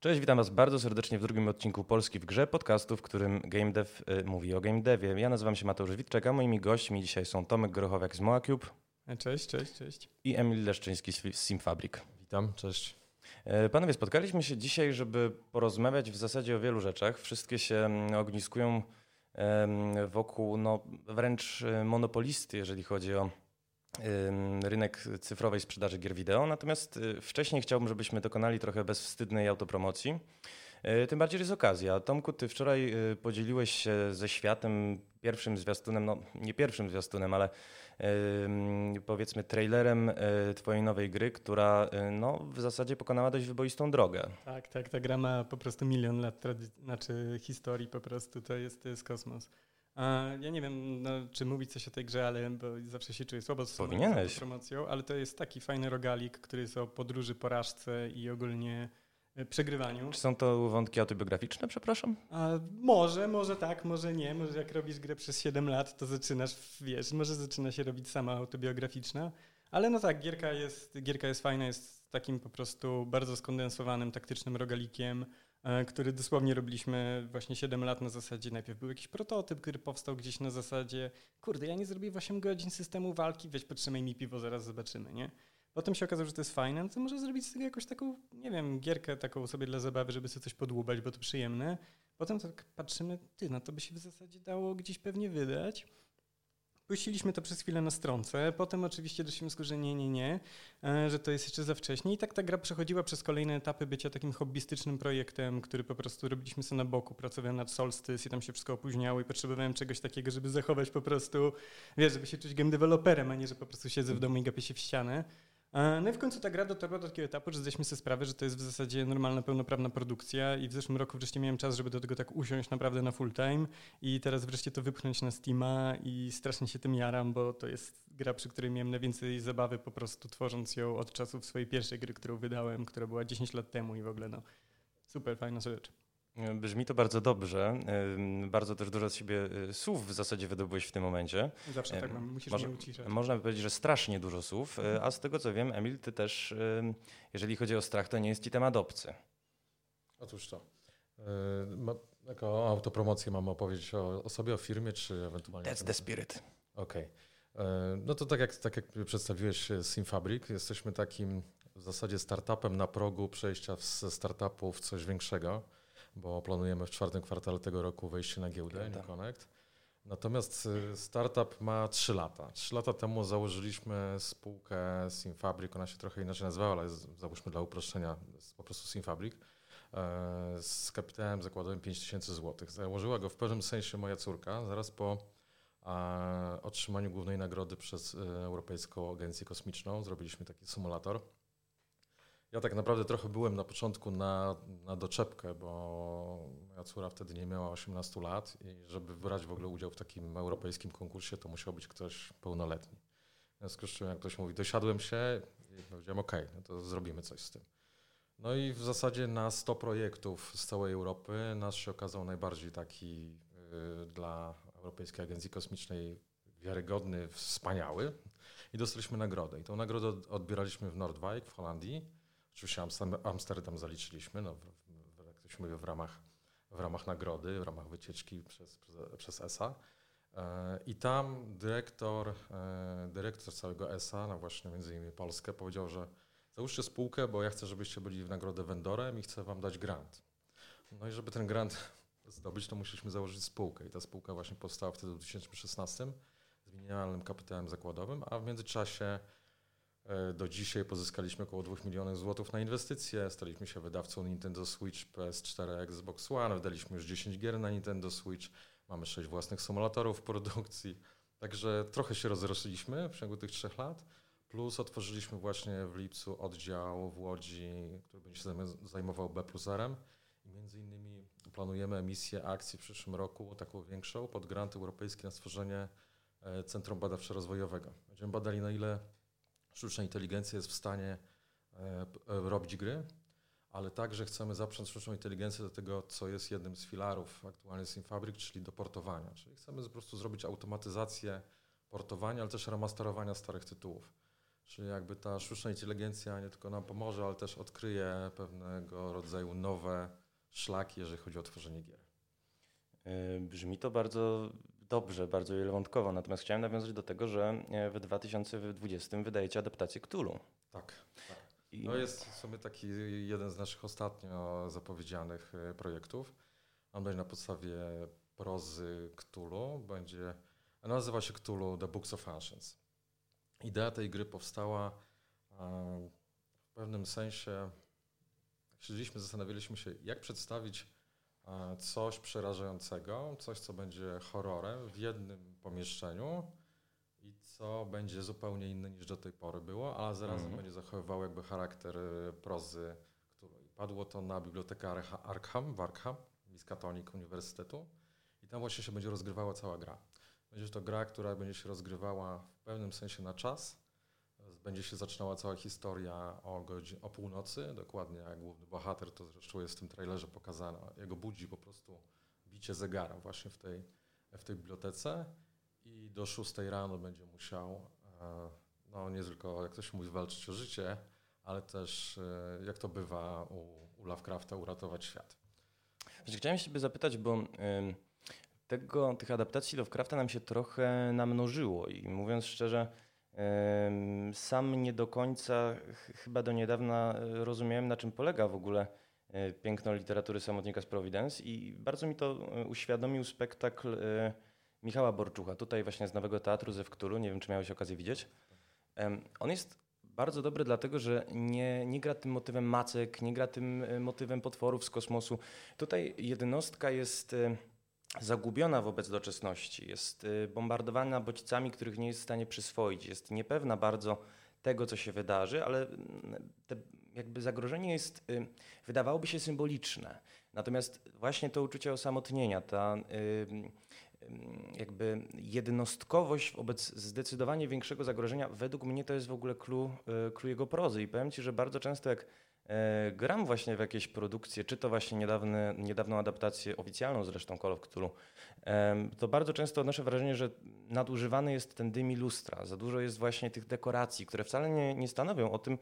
Cześć, witam Was bardzo serdecznie w drugim odcinku Polski w Grze, podcastu, w którym Game Dev y, mówi o Game Devie. Ja nazywam się Mateusz Witczek, a moimi gośćmi dzisiaj są Tomek Grochowiak z MoaCube Cześć, cześć, cześć. i Emil Leszczyński z Simfabrik. Witam, cześć. E, Panowie, spotkaliśmy się dzisiaj, żeby porozmawiać w zasadzie o wielu rzeczach. Wszystkie się mm, ogniskują wokół no, wręcz e, monopolisty, jeżeli chodzi o rynek cyfrowej sprzedaży gier wideo. Natomiast e, wcześniej chciałbym, żebyśmy dokonali trochę bezwstydnej autopromocji. E, Tym bardziej, jest okazja. Tomku, ty wczoraj e, podzieliłeś się ze światem pierwszym zwiastunem, no nie pierwszym zwiastunem, ale em, powiedzmy trailerem twojej nowej gry, która e, no, w zasadzie pokonała dość wyboistą drogę. Tak, tak, ta gra ma po prostu milion lat trady- znaczy historii po prostu, to jest, to jest kosmos. Ja nie wiem, no, czy mówić coś o tej grze, ale bo zawsze się czuję słabo z promocją, ale to jest taki fajny rogalik, który jest o podróży, porażce i ogólnie e, przegrywaniu. Czy są to wątki autobiograficzne, przepraszam? A może, może tak, może nie. Może jak robisz grę przez 7 lat, to zaczynasz, wiesz, może zaczyna się robić sama autobiograficzna. Ale no tak, gierka jest, gierka jest fajna, jest takim po prostu bardzo skondensowanym, taktycznym rogalikiem, który dosłownie robiliśmy właśnie 7 lat na zasadzie. Najpierw był jakiś prototyp, który powstał gdzieś na zasadzie, kurde, ja nie zrobię w 8 godzin systemu walki, weź potrzymaj mi piwo, zaraz zobaczymy, nie? Potem się okazało, że to jest fajne, no to może zrobić z tego jakąś taką, nie wiem, gierkę taką sobie dla zabawy, żeby sobie coś podłubać, bo to przyjemne. Potem tak patrzymy, ty, no to by się w zasadzie dało gdzieś pewnie wydać. Puściliśmy to przez chwilę na stronce, potem oczywiście doszliśmy do że nie, nie, nie, e, że to jest jeszcze za wcześnie i tak ta gra przechodziła przez kolejne etapy bycia takim hobbystycznym projektem, który po prostu robiliśmy sobie na boku, pracowałem nad Solstice i tam się wszystko opóźniało i potrzebowałem czegoś takiego, żeby zachować po prostu, wiesz, żeby się czuć game developerem, a nie, że po prostu siedzę w domu i gapię się w ścianę. E, No i w końcu ta gra dotarła do takiego etapu, że zdaliśmy sobie sprawę, że to jest w zasadzie normalna, pełnoprawna produkcja i w zeszłym roku wreszcie miałem czas, żeby do tego tak usiąść naprawdę na full time i teraz wreszcie to wypchnąć na Steama i strasznie się tym jaram, bo to jest gra, przy której miałem najwięcej zabawy po prostu tworząc ją od czasów swojej pierwszej gry, którą wydałem, która była 10 lat temu i w ogóle no super fajna rzecz. Brzmi to bardzo dobrze. Bardzo też dużo z siebie y, słów w zasadzie wydobyłeś w tym momencie. Zawsze tak mam, musisz może- mnie uciszać. Można by powiedzieć, że strasznie dużo słów, y, a z tego co wiem, Emil, ty też, jeżeli chodzi o strach, to nie jest ci temat obcy. Otóż to. Ma, jako autopromocję mam opowiedzieć o, o sobie, o firmie, czy ewentualnie... That's the spirit. Okej. Yy, No to tak jak, tak jak przedstawiłeś Simfabrik, jesteśmy takim w zasadzie startupem na progu przejścia ze startupu w coś większego, bo planujemy w czwartym kwartale tego roku wejście na giełdę. New Connect. Natomiast y, startup ma 3 lata. 3 lata temu założyliśmy spółkę Simfabrik, ona się trochę inaczej nazywała, ale załóżmy dla uproszczenia po prostu Simfabrik, e, z kapitałem zakładowym 5000 zł. Założyła go w pewnym sensie moja córka, zaraz po otrzymaniu głównej nagrody przez e, Europejską Agencję Kosmiczną. Zrobiliśmy taki symulator. Ja tak naprawdę trochę byłem na początku na, na doczepkę, bo moja córa wtedy nie miała 18 lat i żeby brać w ogóle udział w takim europejskim konkursie, to musiał być ktoś pełnoletni. W związku z czym, jak ktoś mówi, dosiadłem się i powiedziałem, ok, no to zrobimy coś z tym. No i w zasadzie na 100 projektów z całej Europy nasz się okazał najbardziej taki y, dla Europejskiej Agencji Kosmicznej wiarygodny, wspaniały i dostaliśmy nagrodę. I tą nagrodę od- odbieraliśmy w Noordwijk w Holandii. Oczywiście Amsterdam, zaliczyliśmy, no, w, jak mówi, w ramach, w ramach nagrody, w ramach wycieczki przez, przez, ESA. E, I tam dyrektor, e, dyrektor całego ESA, no właśnie między innymi Polskę, powiedział, że załóżcie spółkę, bo ja chcę, żebyście byli w nagrodę vendorem i chcę wam dać grant. No i żeby ten grant zdobyć, to musieliśmy założyć spółkę. I ta spółka właśnie powstała wtedy w 2016 z minimalnym kapitałem zakładowym, a w międzyczasie e, do dzisiaj pozyskaliśmy około 2 milionów złotych na inwestycje. Staliśmy się wydawcą Nintendo Switch, PS4, Xbox One. Wydaliśmy już 10 gier na Nintendo Switch. Mamy 6 własnych symulatorów produkcji. Także trochę się rozrośliśmy w ciągu tych trzech lat. Plus otworzyliśmy właśnie w lipcu oddział w Łodzi, który będzie się zajm- zajmował B plus R-em. I między innymi planujemy emisję akcji w przyszłym roku, taką większą, pod grant europejski na stworzenie e, Centrum Badawczo-Rozwojowego. Będziemy badali, na ile sztuczna inteligencja jest w stanie e, e, robić gry, ale także chcemy zaprząc sztuczną inteligencję do tego, co jest jednym z filarów aktualnie Simfabrik, czyli do portowania. Czyli chcemy po prostu zrobić automatyzację portowania, ale też remasterowania starych tytułów. Czyli jakby ta sztuczna inteligencja nie tylko nam pomoże, ale też odkryje pewnego rodzaju nowe szlaki, jeżeli chodzi o tworzenie gier. E, brzmi to bardzo dobrze, bardzo wielowątkowo, natomiast chciałem nawiązać do tego, że e, w 2020 wydajecie adaptację Cthulhu. Tak. tak. To jest sobie taki jeden z naszych ostatnio zapowiedzianych e, projektów. On będzie na podstawie prozy Cthulhu, będzie, nazywa się Cthulhu The Books of Ancients. Idea tej gry powstała w pewnym sensie, siedzieliśmy, zastanawialiśmy się, jak przedstawić coś przerażającego, coś, co będzie horrorem w jednym pomieszczeniu i co będzie zupełnie inne niż do tej pory było, ale zarazem mm. będzie zachowywało jakby charakter y, prozy. Który... Padło to na bibliotekę Arkham w Arkham, Miskatonic Uniwersytetu i tam właśnie się będzie rozgrywała cała gra. Będzie to gra, która będzie się rozgrywała w pewnym sensie na czas, będzie się zaczynała cała historia o, godzin, o północy, dokładnie jak główny bohater, to zresztą jest w tym trailerze pokazane. Jego budzi po prostu bicie zegara właśnie w tej, w tej bibliotece i do 6 rano będzie musiał, e, no nie tylko, jak to się mówi, walczyć o życie, ale też, e, jak to bywa u, u Lovecrafta, uratować świat. Chciałem się zapytać, bo tego, tych adaptacji Lovecrafta nam się trochę namnożyło i mówiąc szczerze, sam nie do końca, chyba do niedawna, e, rozumiałem, na czym polega w ogóle e, piękno literatury samotnika z Providence i bardzo mi to e, uświadomił spektakl Michała Borczucha, tutaj właśnie z Nowego Teatru ze Wktulu, nie wiem czy miałeś okazję widzieć. On jest bardzo dobry dlatego, że nie, nie gra tym motywem macek, nie gra tym motywem potworów z kosmosu. Tutaj jednostka jest zagubiona wobec doczesności, jest y, bombardowana bodźcami, których nie jest w stanie przyswoić, jest niepewna bardzo tego, co się wydarzy, ale mm, te, jakby zagrożenie jest, y, wydawałoby się symboliczne. Natomiast właśnie to uczucie osamotnienia, ta jakby jednostkowość wobec zdecydowanie większego zagrożenia, według mnie to jest w ogóle clue, y, clue jego prozy. I powiem Ci, że bardzo często jak gram właśnie w jakieś produkcje, czy to właśnie niedawne, niedawną adaptację, oficjalną zresztą Call of Cthulhu, to bardzo często odnoszę wrażenie, że nadużywany jest ten dym lustra. Za dużo jest właśnie tych dekoracji, które wcale nie, nie stanowią o tym,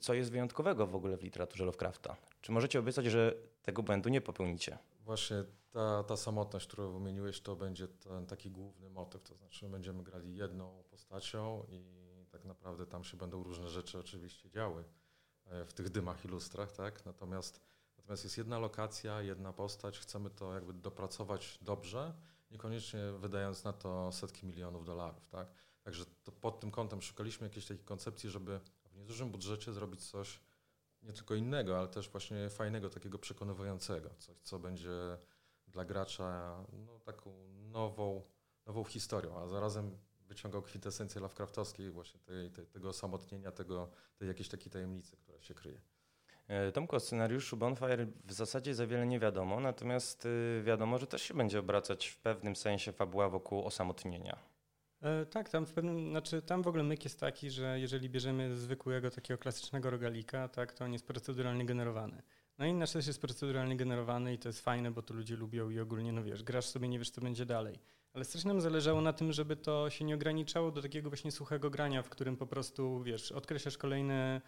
co jest wyjątkowego w ogóle w literaturze Lovecrafta. Czy możecie obiecać, że tego błędu nie popełnicie? Właśnie ta, ta samotność, którą wymieniłeś, to będzie ten taki główny motyw. To znaczy, będziemy grali jedną postacią i tak naprawdę tam się będą różne rzeczy oczywiście działy. E, w tych dymach i lustrach, tak? Natomiast, natomiast jest jedna lokacja, jedna postać, chcemy to jakby dopracować dobrze, niekoniecznie wydając na to setki milionów dolarów, tak? Także pod tym kątem szukaliśmy jakiejś takiej koncepcji, żeby w niedużym budżecie zrobić coś nie tylko innego, ale też właśnie fajnego, takiego przekonywującego, coś, co będzie dla gracza no, taką nową, nową historią, a zarazem wyciągał kwintesencję Lovecraftowskiej, właśnie tej, tej, tego osamotnienia, tego, tej jakiejś takiej tajemnicy, która się kryje. E, Tomko, o scenariuszu Bonfire w zasadzie za wiele nie wiadomo, natomiast y, wiadomo, że też się będzie obracać w pewnym sensie fabuła wokół osamotnienia. E, tak, tam w pewnym, znaczy tam w ogóle myk jest taki, że jeżeli bierzemy zwykłego takiego klasycznego rogalika, tak, to on jest proceduralnie generowany. No i nasz też jest proceduralnie generowany i to jest fajne, bo to ludzie lubią i ogólnie, no wiesz, grasz sobie, nie wiesz, co będzie dalej. Ale strasznie nam zależało na tym, żeby to się nie ograniczało do takiego właśnie suchego grania, w którym po prostu, wiesz, odkreślasz kolejne,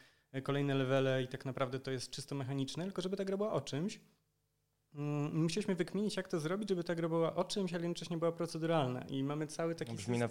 kolejne levele i tak naprawdę to jest czysto mechaniczne, tylko żeby ta gra była o czymś. Mm, musieliśmy wykminić, jak to zrobić, żeby ta gra była o czymś, ale jednocześnie była proceduralna. I mamy cały taki Brzmi system,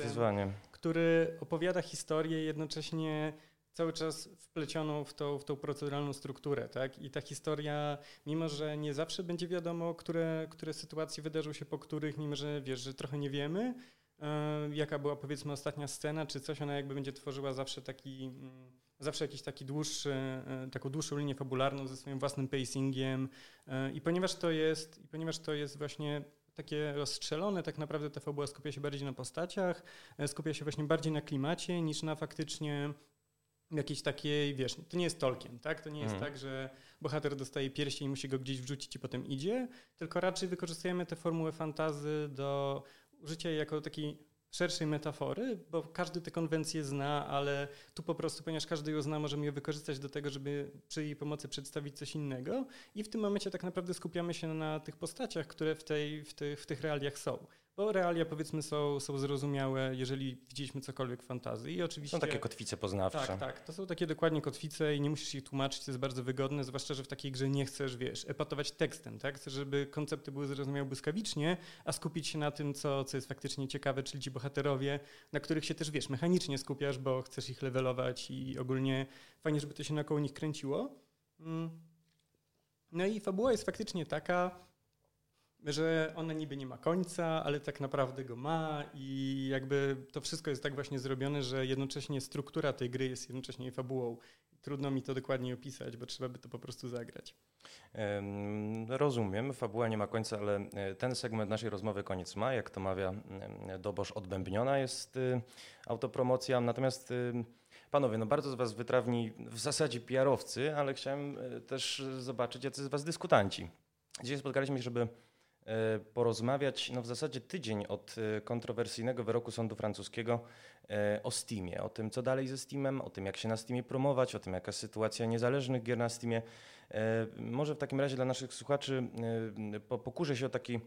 który opowiada historię jednocześnie cały czas wplecioną w tą, w tą proceduralną strukturę, tak? I ta historia, mimo że nie zawsze będzie wiadomo, które, które sytuacje wydarzą się po których, mimo że wiesz, że trochę nie wiemy, e, jaka była powiedzmy ostatnia scena, czy coś, ona jakby będzie tworzyła zawsze taki, mm, zawsze jakiś taki dłuższy, e, taką dłuższą linię fabularną ze swoim własnym pacingiem e, i ponieważ to jest, i ponieważ to jest właśnie takie rozstrzelone, tak naprawdę ta fabuła skupia się bardziej na postaciach, skupia się właśnie bardziej na klimacie niż na faktycznie jakiejś takiej, wiesz, to nie jest Tolkien, tak? To nie jest mhm. tak, że bohater dostaje pierścień i musi go gdzieś wrzucić i potem idzie, tylko raczej wykorzystujemy tę formułę fantazy do użycia jako takiej szerszej metafory, bo każdy te konwencje zna, ale tu po prostu, ponieważ każdy ją zna, możemy je wykorzystać do tego, żeby przy jej pomocy przedstawić coś innego i w tym momencie tak naprawdę skupiamy się na tych postaciach, które w, tej, w, tych, w tych realiach są. Bo realia powiedzmy są, są zrozumiałe, jeżeli widzieliśmy cokolwiek fantazji i oczywiście... Są takie kotwice poznawcze. Tak, tak, to są takie dokładnie kotwice i nie musisz ich tłumaczyć, to jest bardzo wygodne, zwłaszcza, że w takiej grze nie chcesz, wiesz, epatować tekstem, tak? Chcesz, żeby koncepty były zrozumiałe błyskawicznie, a skupić się na tym, co, co jest faktycznie ciekawe, czyli ci bohaterowie, na których się też, wiesz, mechanicznie skupiasz, bo chcesz ich levelować i ogólnie fajnie, żeby to się naokoło nich kręciło. Mm. No i fabuła jest faktycznie taka, że ona niby nie ma końca, ale tak naprawdę go ma i jakby to wszystko jest tak właśnie zrobione, że jednocześnie struktura tej gry jest jednocześnie fabułą. Trudno mi to dokładnie opisać, bo trzeba by to po prostu zagrać. Rozumiem, fabuła nie ma końca, ale e, ten segment naszej rozmowy koniec ma. Jak to mawia Dobosz odbębniona jest y, autopromocja. Natomiast y, panowie, no bardzo z was wytrawni w zasadzie PR-owcy, ale chciałem e, też zobaczyć, jacy z was dyskutanci. Dzisiaj spotkaliśmy się, żeby porozmawiać no w zasadzie tydzień od e, kontrowersyjnego wyroku sądu francuskiego e, o Steamie, o tym co dalej ze Steamem, o tym jak się na Steamie promować, o tym jaka jest sytuacja niezależnych gier na Steamie. Może w takim razie dla naszych słuchaczy pokurzę się o taki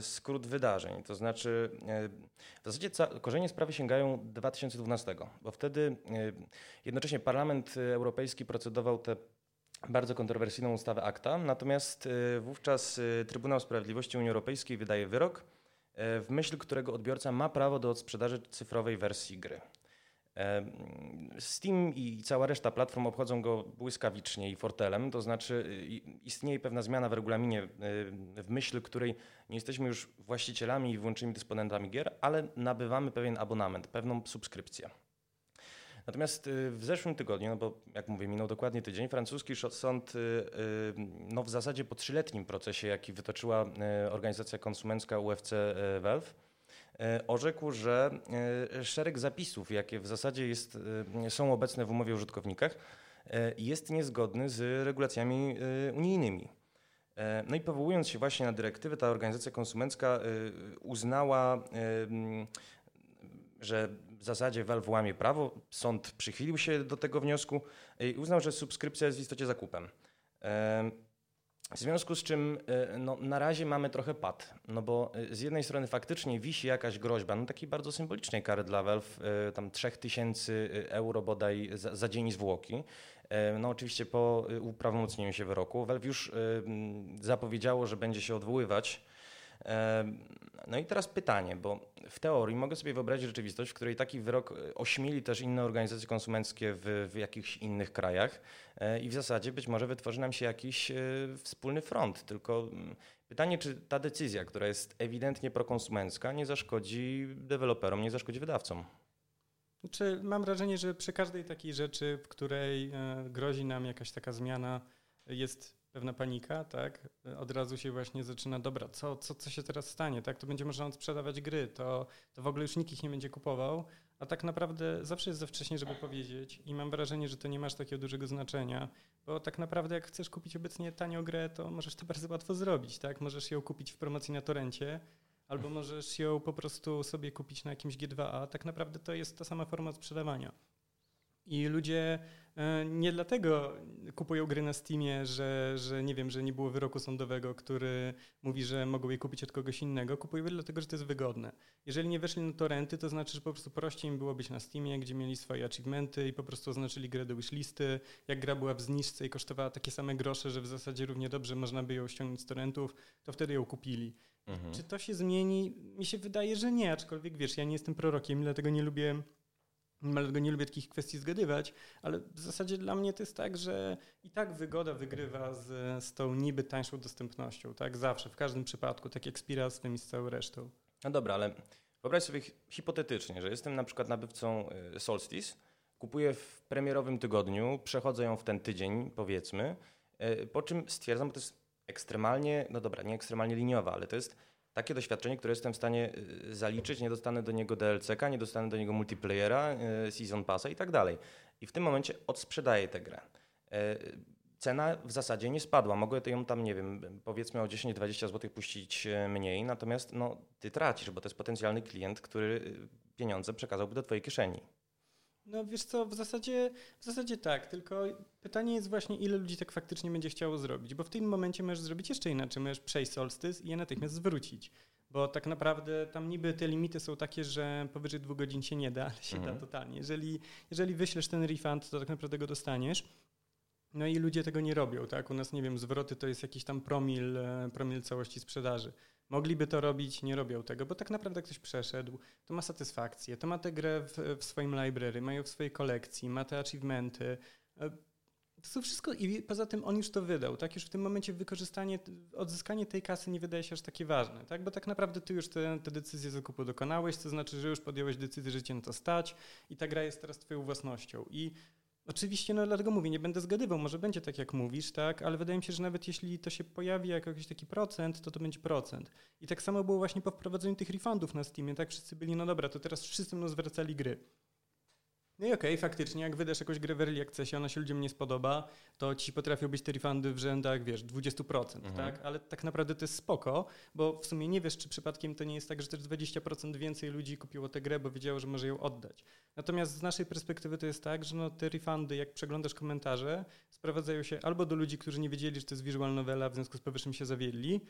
skrót wydarzeń. To znaczy, w zasadzie korzenie sprawy sięgają 2012, bo wtedy jednocześnie Parlament Europejski procedował te bardzo kontrowersyjną ustawę ACTA, natomiast y, wówczas y, Trybunał Sprawiedliwości Unii Europejskiej wydaje wyrok, y, w myśl którego odbiorca ma prawo do odsprzedaży cyfrowej wersji gry. Steam i cała reszta platform obchodzą go błyskawicznie i fortelem, to znaczy istnieje pewna zmiana w regulaminie, w myśl której nie jesteśmy już właścicielami i wyłącznymi dysponentami gier, ale nabywamy pewien abonament, pewną subskrypcję. Natomiast y, w zeszłym tygodniu, no bo jak mówię, minął dokładnie tydzień, francuski sąd y, y, no w zasadzie po trzyletnim procesie, jaki wytoczyła organizacja konsumencka UFC Valve, orzekł, że szereg zapisów, jakie w zasadzie jest, są obecne w umowie o użytkownikach, jest niezgodny z regulacjami unijnymi. No i powołując się właśnie na dyrektywę, ta organizacja konsumencka uznała, że w zasadzie Valve łamie prawo. Sąd przychylił się do tego wniosku i uznał, że subskrypcja jest w istocie zakupem. W związku z czym e, no, na razie mamy trochę pad, no bo e, z jednej strony faktycznie wisi jakaś groźba, no takiej bardzo symbolicznej kary dla Valve, e, tam 3000 euro bodaj za, za dzień zwłoki. No oczywiście po uprawomocnieniu się wyroku. Valve już zapowiedziało, że będzie się odwoływać no i teraz pytanie, bo w teorii mogę sobie wyobrazić rzeczywistość, w której taki wyrok e, ośmieli też inne organizacje konsumenckie w, w jakichś innych krajach e, i w zasadzie być może wytworzy nam się jakiś e, wspólny front. Tylko mm, pytanie, czy ta decyzja, która jest ewidentnie prokonsumencka, nie zaszkodzi deweloperom, nie zaszkodzi wydawcom? Znaczy, mam wrażenie, że przy każdej takiej rzeczy, w której grozi nam jakaś taka zmiana, jest pewna panika, tak? Od razu się właśnie zaczyna, dobra, co, co, co się teraz stanie, tak? To będzie można sprzedawać gry, to, to w ogóle już nikt ich nie będzie kupował, a tak naprawdę zawsze jest za wcześnie, żeby powiedzieć i mam wrażenie, że to nie masz takiego dużego znaczenia, bo tak naprawdę jak chcesz kupić obecnie tanią grę, to możesz to bardzo łatwo zrobić, tak? Możesz ją kupić w promocji na torencie, albo możesz ją po prostu sobie kupić na jakimś G2A. Tak naprawdę to jest ta sama forma sprzedawania. I ludzie e, nie dlatego kupują gry na Steamie, że, że nie wiem, że nie było wyroku sądowego, który mówi, że mogą je kupić od kogoś innego. Kupują je dlatego, że to jest wygodne. Jeżeli nie weszli na torenty, to znaczy, że po prostu prościej im było być na Steamie, gdzie mieli swoje achievementy i po prostu oznaczyli grę do wishlisty. Jak gra była w zniżce i kosztowała takie same grosze, że w zasadzie równie dobrze można by ją ściągnąć z torrentów, to wtedy ją kupili. Mhm. Czy to się zmieni? Mi się wydaje, że nie, aczkolwiek wiesz, ja nie jestem prorokiem, dlatego nie lubię Dlatego nie lubię takich kwestii zgadywać, ale w zasadzie dla mnie to jest tak, że i tak wygoda wygrywa z, z tą niby tańszą dostępnością, tak? Zawsze, w każdym przypadku, tak jak Spira z tym i z całą resztą. No dobra, ale wyobraź sobie hipotetycznie, że jestem na przykład nabywcą y, Solstice, kupuję w premierowym tygodniu, przechodzę ją w ten tydzień, powiedzmy, y, po czym stwierdzam, że to jest ekstremalnie, no dobra, nie ekstremalnie liniowa, ale to jest takie doświadczenie, które jestem w stanie y, zaliczyć, nie dostanę do niego DLC-ka, nie dostanę do niego multiplayera, y, season passa i tak dalej. I w tym momencie odsprzedaję tę grę. E, cena w zasadzie nie spadła. Mogę ją tam, nie wiem, powiedzmy o 10-20 zł puścić e, mniej, natomiast no, ty tracisz, bo to jest potencjalny klient, który y, pieniądze przekazałby do twojej kieszeni. No wiesz co, w zasadzie, w zasadzie tak, tylko pytanie jest właśnie, ile ludzi tak faktycznie będzie chciało zrobić, bo w tym momencie możesz zrobić jeszcze inaczej, możesz przejść solstyce i je natychmiast zwrócić, bo tak naprawdę tam niby te limity są takie, że powyżej dwóch godzin się nie da, ale się Mhm. da totalnie. Jeżeli, jeżeli wyślesz ten refund, to tak naprawdę go dostaniesz. No i ludzie tego nie robią, tak? U nas, nie wiem, zwroty to jest jakiś tam promil, e, promil całości sprzedaży. Mogliby to robić, nie robią tego, bo tak naprawdę ktoś przeszedł, to ma satysfakcję, to ma tę grę w, w swoim library, mają w swojej kolekcji, ma te achievementy. E, To są wszystko i poza tym on już to wydał, tak? Już w tym momencie wykorzystanie, odzyskanie tej kasy nie wydaje się aż takie ważne, tak? Bo tak naprawdę ty już te, te decyzje zakupu dokonałeś, to znaczy, że już podjąłeś decyzję, że cię na to stać i ta gra jest teraz twoją własnością. I Oczywiście, no dlatego mówię, nie będę zgadywał, może będzie tak jak mówisz, tak, ale wydaje mi się, że nawet jeśli to się pojawi jako jakiś taki procent, to to będzie procent. I tak samo było właśnie po wprowadzeniu tych refundów na Steamie, tak, wszyscy byli, no dobra, to teraz wszyscy mną zwracali gry. No i okej, faktycznie, jak wydasz jakąś grę w Early Accessie, ona się ludziom nie spodoba, to ci potrafią być te refundy w rzędach, wiesz, 20%, Mhm. tak? Ale tak naprawdę to jest spoko, bo w sumie nie wiesz, czy przypadkiem to nie jest tak, że też 20% więcej ludzi kupiło tę grę, bo wiedziało, że może ją oddać. Natomiast z naszej perspektywy to jest tak, że no, te refundy, jak przeglądasz komentarze, sprowadzają się albo do ludzi, którzy nie wiedzieli, że to jest visual novela, w związku z powyższym się zawiedli.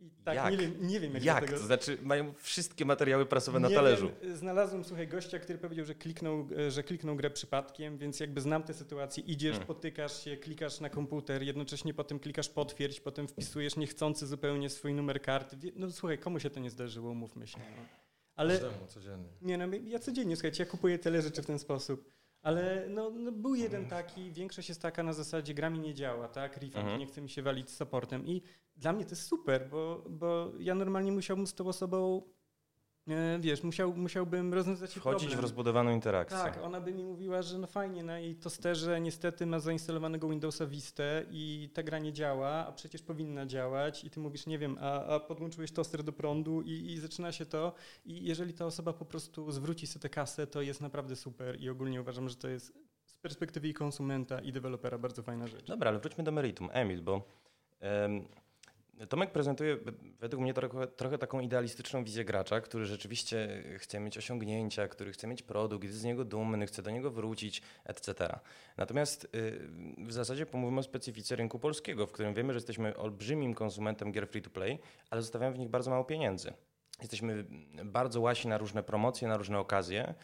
I tak, Jak? nie wiem, nie wiem jak, Jak? do tego... To znaczy mają wszystkie materiały prasowe na Nie talerzu. Wiem, znalazłem, słuchaj, gościa, który powiedział, że kliknął, e, że kliknął grę przypadkiem, więc jakby znam tę sytuację. Idziesz, Hmm. potykasz się, klikasz na komputer, jednocześnie potem klikasz potwierdź, potem wpisujesz niechcący zupełnie swój numer karty. No słuchaj, komu się to nie zdarzyło, mówmy się. No. Ale Każdemu codziennie. nie no, ja codziennie, słuchajcie, ja kupuję tyle rzeczy w ten sposób. Ale no, no był jeden taki, większość jest taka na zasadzie gra mi nie działa, tak? Refund, Mhm. nie chce mi się walić z supportem. I dla mnie to jest super, bo, bo ja normalnie musiałbym z tą osobą, wiesz, musiał, musiałbym rozwiązać Wchodzić w problem. rozbudowaną interakcję. Tak, ona by mi mówiła, że no fajnie, na jej tosterze niestety ma zainstalowanego Windowsa Vista i ta gra nie działa, a przecież powinna działać i ty mówisz, nie wiem, a, a podłączyłeś toster do prądu i, i zaczyna się to i jeżeli ta osoba po prostu zwróci sobie tę kasę, to jest naprawdę super i ogólnie uważam, że to jest z perspektywy i konsumenta i dewelopera bardzo fajna rzecz. Dobra, ale wróćmy do meritum. Emil, bo Tomek prezentuje według mnie trochę, trochę taką idealistyczną wizję gracza, który rzeczywiście chce mieć osiągnięcia, który chce mieć produkt, jest z niego dumny, chce do niego wrócić, etc. Natomiast y, w zasadzie pomówimy o specyfice rynku polskiego, w którym wiemy, że jesteśmy olbrzymim konsumentem gier free to play, ale zostawiamy w nich bardzo mało pieniędzy. Jesteśmy bardzo łasi na różne promocje, na różne okazje.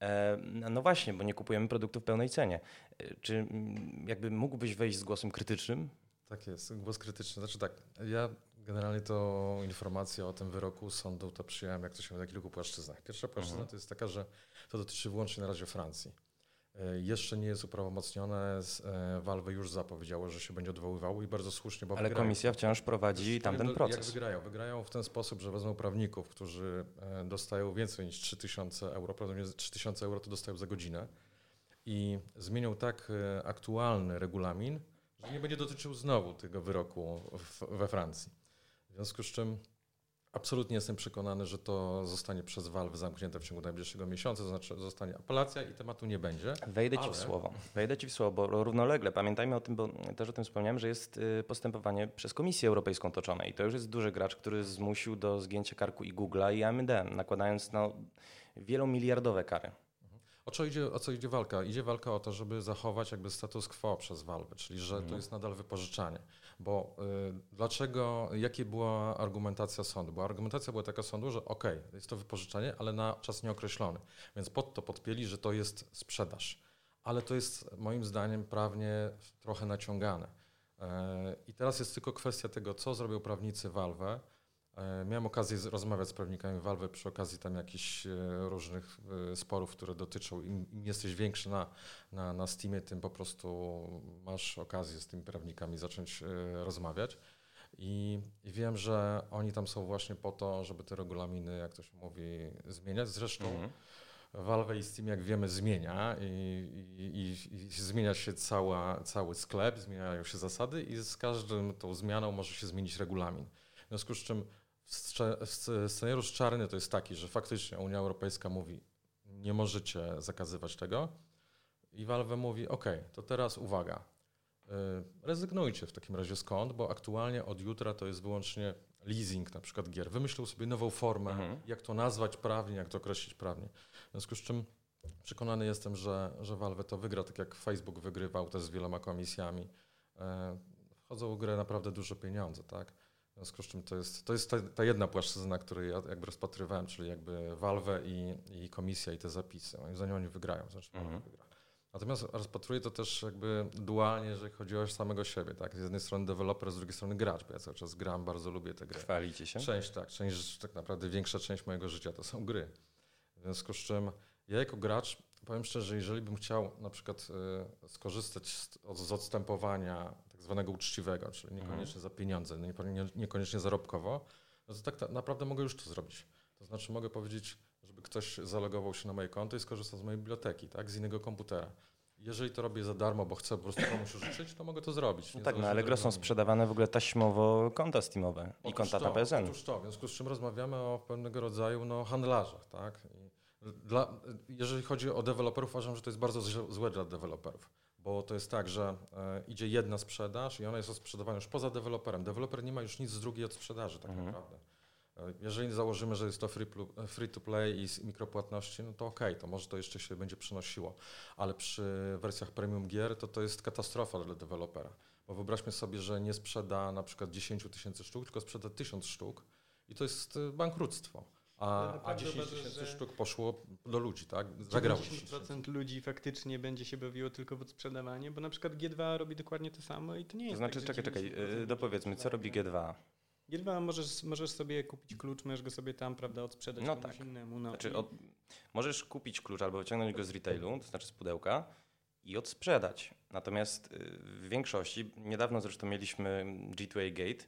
E, No właśnie, bo nie kupujemy produktów w pełnej cenie. E, Czy mm, jakby mógłbyś wejść z głosem krytycznym? Tak jest, głos krytyczny. Znaczy tak, ja generalnie to informację o tym wyroku sądu to przyjąłem, jak to się mówi, na kilku płaszczyznach. Pierwsza płaszczyzna Mhm. to jest taka, że to dotyczy wyłącznie na razie Francji. E, Jeszcze nie jest uprawomocnione, e, Valve już zapowiedziało, że się będzie odwoływało i bardzo słusznie, bo Ale wygrają. komisja wciąż prowadzi tamten Jak proces. wygrają? Wygrają w ten sposób, że wezmą prawników, którzy e, dostają więcej niż 3000 euro, prawdopodobnie 3000 euro to dostają za godzinę i zmienią tak aktualny regulamin, że nie będzie dotyczył znowu tego wyroku w, we Francji. W związku z czym absolutnie jestem przekonany, że to zostanie przez Valve zamknięte w ciągu najbliższego miesiąca, to znaczy zostanie apelacja i tematu nie będzie. Wejdę ci Ale- w słowo. Wejdę ci w słowo, bo równolegle pamiętajmy o tym, bo też o tym wspomniałem, że jest y, postępowanie przez Komisję Europejską toczone i to już jest duży gracz, który zmusił do zgięcia karku i Google'a i AMD, nakładając no, wielomiliardowe kary. O co, idzie, o co idzie walka? Idzie walka o to, żeby zachować jakby status quo przez Valve, czyli że to Mhm. jest nadal wypożyczanie. Bo y, dlaczego, jakie była argumentacja sądu? Bo argumentacja była taka sądu, że okej, jest to wypożyczanie, ale na czas nieokreślony. Więc pod to podpięli, że to jest sprzedaż. Ale to jest moim zdaniem prawnie trochę naciągane. E, I teraz jest tylko kwestia tego, co zrobią prawnicy Valve. E, Miałem okazję rozmawiać z prawnikami Valve przy okazji tam jakichś e, różnych e, sporów, które dotyczą, im, im jesteś większy na, na, na Steamie, tym po prostu masz okazję z tymi prawnikami zacząć rozmawiać. I, I wiem, że oni tam są właśnie po to, żeby te regulaminy, jak to się mówi, zmieniać. Zresztą Mhm. Valve i Steam, jak wiemy, zmienia i, i, i, zmienia się cała, cały sklep, zmieniają się zasady i z każdym tą zmianą może się zmienić regulamin. W związku z czym scenariusz czarny to jest taki, że faktycznie Unia Europejska mówi, nie możecie zakazywać tego i Valve mówi, ok, to teraz uwaga, y, rezygnujcie w takim razie skąd, bo aktualnie od jutra to jest wyłącznie leasing na przykład gier. Wymyślą sobie nową formę, Mhm. jak to nazwać prawnie, jak to określić prawnie. W związku z czym przekonany jestem, że, że Valve to wygra, tak jak Facebook wygrywał też z wieloma komisjami. E, Wchodzą w grę naprawdę duże pieniądze, tak? W związku z czym to jest, to jest ta, ta jedna płaszczyzna, której ja jakby rozpatrywałem, czyli jakby Valve i, i komisja i te zapisy. Moim zdaniem oni wygrają, znaczy mhm. wygra. Natomiast rozpatruję to też jakby dualnie, jeżeli chodzi o samego siebie. Tak? Z jednej strony deweloper, z drugiej strony gracz, bo ja cały czas gram, bardzo lubię te gry. Chwalicie się? Część, tak. Część, tak naprawdę większa część mojego życia to są gry. W związku z czym ja jako gracz, powiem szczerze, jeżeli bym chciał na przykład y, skorzystać z, z odstępowania zwanego uczciwego, czyli mhm. niekoniecznie za pieniądze, niekoniecznie zarobkowo, no to tak naprawdę mogę już to zrobić. To znaczy mogę powiedzieć, żeby ktoś zalogował się na moje konto i skorzystał z mojej biblioteki, tak, z innego komputera. Jeżeli to robię za darmo, bo chcę po prostu komuś życzyć, to mogę to zrobić. No tak, na Allegro są sprzedawane w ogóle taśmowo konta Steamowe otóż i konta to, na PSN. Otóż to, w związku z czym rozmawiamy o pewnego rodzaju no, handlarzach. Tak? Dla, jeżeli chodzi o deweloperów, uważam, że to jest bardzo złe dla deweloperów, bo to jest tak, że e, idzie jedna sprzedaż i ona jest sprzedawana już poza deweloperem. Deweloper nie ma już nic z drugiej od sprzedaży tak mhm. naprawdę. Jeżeli założymy, że jest to free, to play i mikropłatności, no to okej, okay, to może to jeszcze się będzie przynosiło, ale przy wersjach premium gier to to jest katastrofa dla dewelopera. Bo wyobraźmy sobie, że nie sprzeda na przykład 10 tysięcy sztuk, tylko sprzeda 1000 sztuk i to jest y, bankructwo. A, a 10 tysięcy sztuk poszło do ludzi, tak? Zagrało 10% ludzi faktycznie będzie się bawiło tylko w odsprzedawanie, bo na przykład G2 robi dokładnie to samo i to nie jest To znaczy, tak, czekaj, czekaj, y, dopowiedzmy, co robi G2? Gierba możesz, możesz sobie kupić klucz, możesz go sobie tam, prawda, odsprzedać no komuś tak. innemu. No. Znaczy, od, możesz kupić klucz albo wyciągnąć go z retailu, to znaczy z pudełka i odsprzedać. Natomiast y, w większości, niedawno zresztą mieliśmy G2A Gate,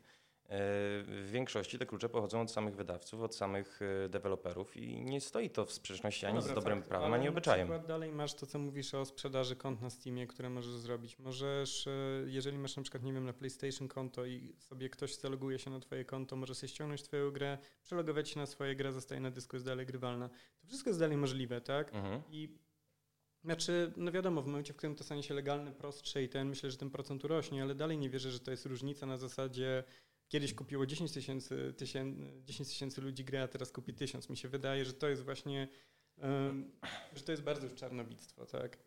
w większości te klucze pochodzą od samych wydawców, od samych e, deweloperów i nie stoi to w sprzeczności ani Dobra, z dobrym fakt, prawem, ani obyczajem. Na dalej masz to, co mówisz o sprzedaży kont na Steamie, które możesz zrobić. Możesz, e, jeżeli masz na przykład, nie wiem, na PlayStation konto i sobie ktoś zaloguje się na twoje konto, może sobie ściągnąć twoją grę, przelogować się na swoje grę, zostaje na dysku, jest dalej grywalna. To wszystko jest dalej możliwe, tak? Mhm. I znaczy, no wiadomo, w momencie, w którym to stanie się legalne, prostsze i ten, myślę, że ten procent urośnie, ale dalej nie wierzę, że to jest różnica na zasadzie kiedyś kupiło 10 tysięcy, 10 tysięcy ludzi grę, a teraz kupi tysiąc. Mi się wydaje, że to jest właśnie, że to jest bardzo już czarnowictwo, tak?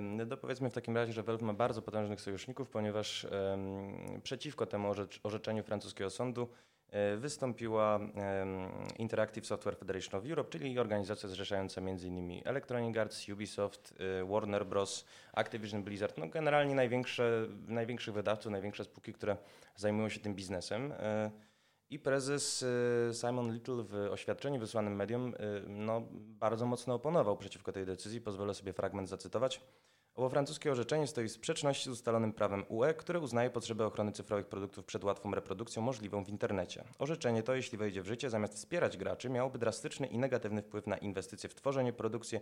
No to powiedzmy w takim razie, że Valve ma bardzo potężnych sojuszników, ponieważ um, przeciwko temu orzeczeniu francuskiego sądu wystąpiła Interactive Software Federation of Europe, czyli organizacja zrzeszająca m.in. Electronic Arts, Ubisoft, e, Warner Bros., Activision Blizzard, no generalnie największe, największych wydawców, największe spółki, które zajmują się tym biznesem. E, I prezes Simon Little w oświadczeniu wysłanym mediom no, bardzo mocno oponował przeciwko tej decyzji. Pozwolę sobie fragment zacytować. Owo francuskie orzeczenie stoi w sprzeczności z ustalonym prawem UE, które uznaje potrzebę ochrony cyfrowych produktów przed łatwą reprodukcją możliwą w internecie. Orzeczenie to, jeśli wejdzie w życie, zamiast wspierać graczy, miałoby drastyczny i negatywny wpływ na inwestycje w tworzenie, produkcję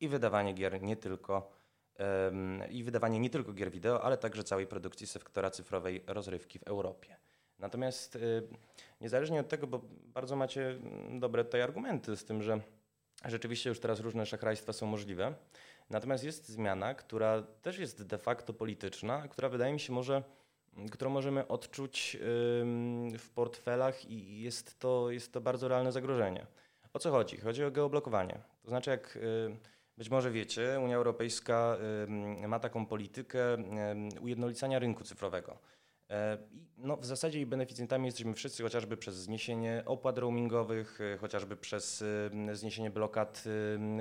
i wydawanie gier nie tylko um, i wydawanie nie tylko gier wideo, ale także całej produkcji sektora cyfrowej rozrywki w Europie. Natomiast y, niezależnie od tego, bo bardzo macie mm, dobre tutaj argumenty z tym, że rzeczywiście już teraz różne szachrajstwa są możliwe, Natomiast jest zmiana, która też jest de facto polityczna, która wydaje mi się może, którą możemy odczuć w portfelach i jest to, jest to bardzo realne zagrożenie. O co chodzi? Chodzi o geoblokowanie. To znaczy, jak być może wiecie, Unia Europejska ma taką politykę ujednolicania rynku cyfrowego. E, no, w zasadzie i beneficjentami jesteśmy wszyscy, chociażby przez zniesienie opłat roamingowych, e, chociażby przez zniesienie blokad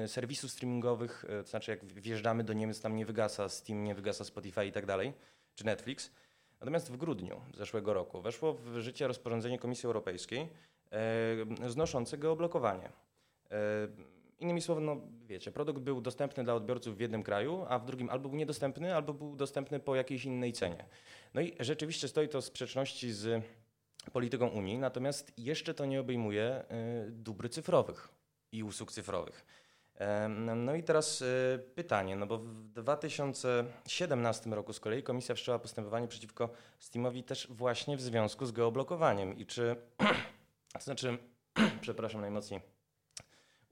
serwisów streamingowych, e, to znaczy jak wjeżdżamy do Niemiec, tam nie wygasa Steam, nie wygasa Spotify i tak dalej, czy Netflix. Natomiast w grudniu zeszłego roku weszło w życie rozporządzenie Komisji Europejskiej znoszące geoblokowanie. Innymi słowy, no wiecie, produkt był dostępny dla odbiorców w jednym kraju, a w drugim albo był niedostępny, albo był dostępny po jakiejś innej cenie. No i rzeczywiście stoi to w sprzeczności z polityką Unii, natomiast jeszcze to nie obejmuje y, dóbr cyfrowych i usług cyfrowych. No i teraz y, pytanie, no bo w 2017 roku z kolei Komisja wszczęła postępowanie przeciwko Steamowi też właśnie w związku z geoblokowaniem. I czy, to znaczy, przepraszam najmocniej,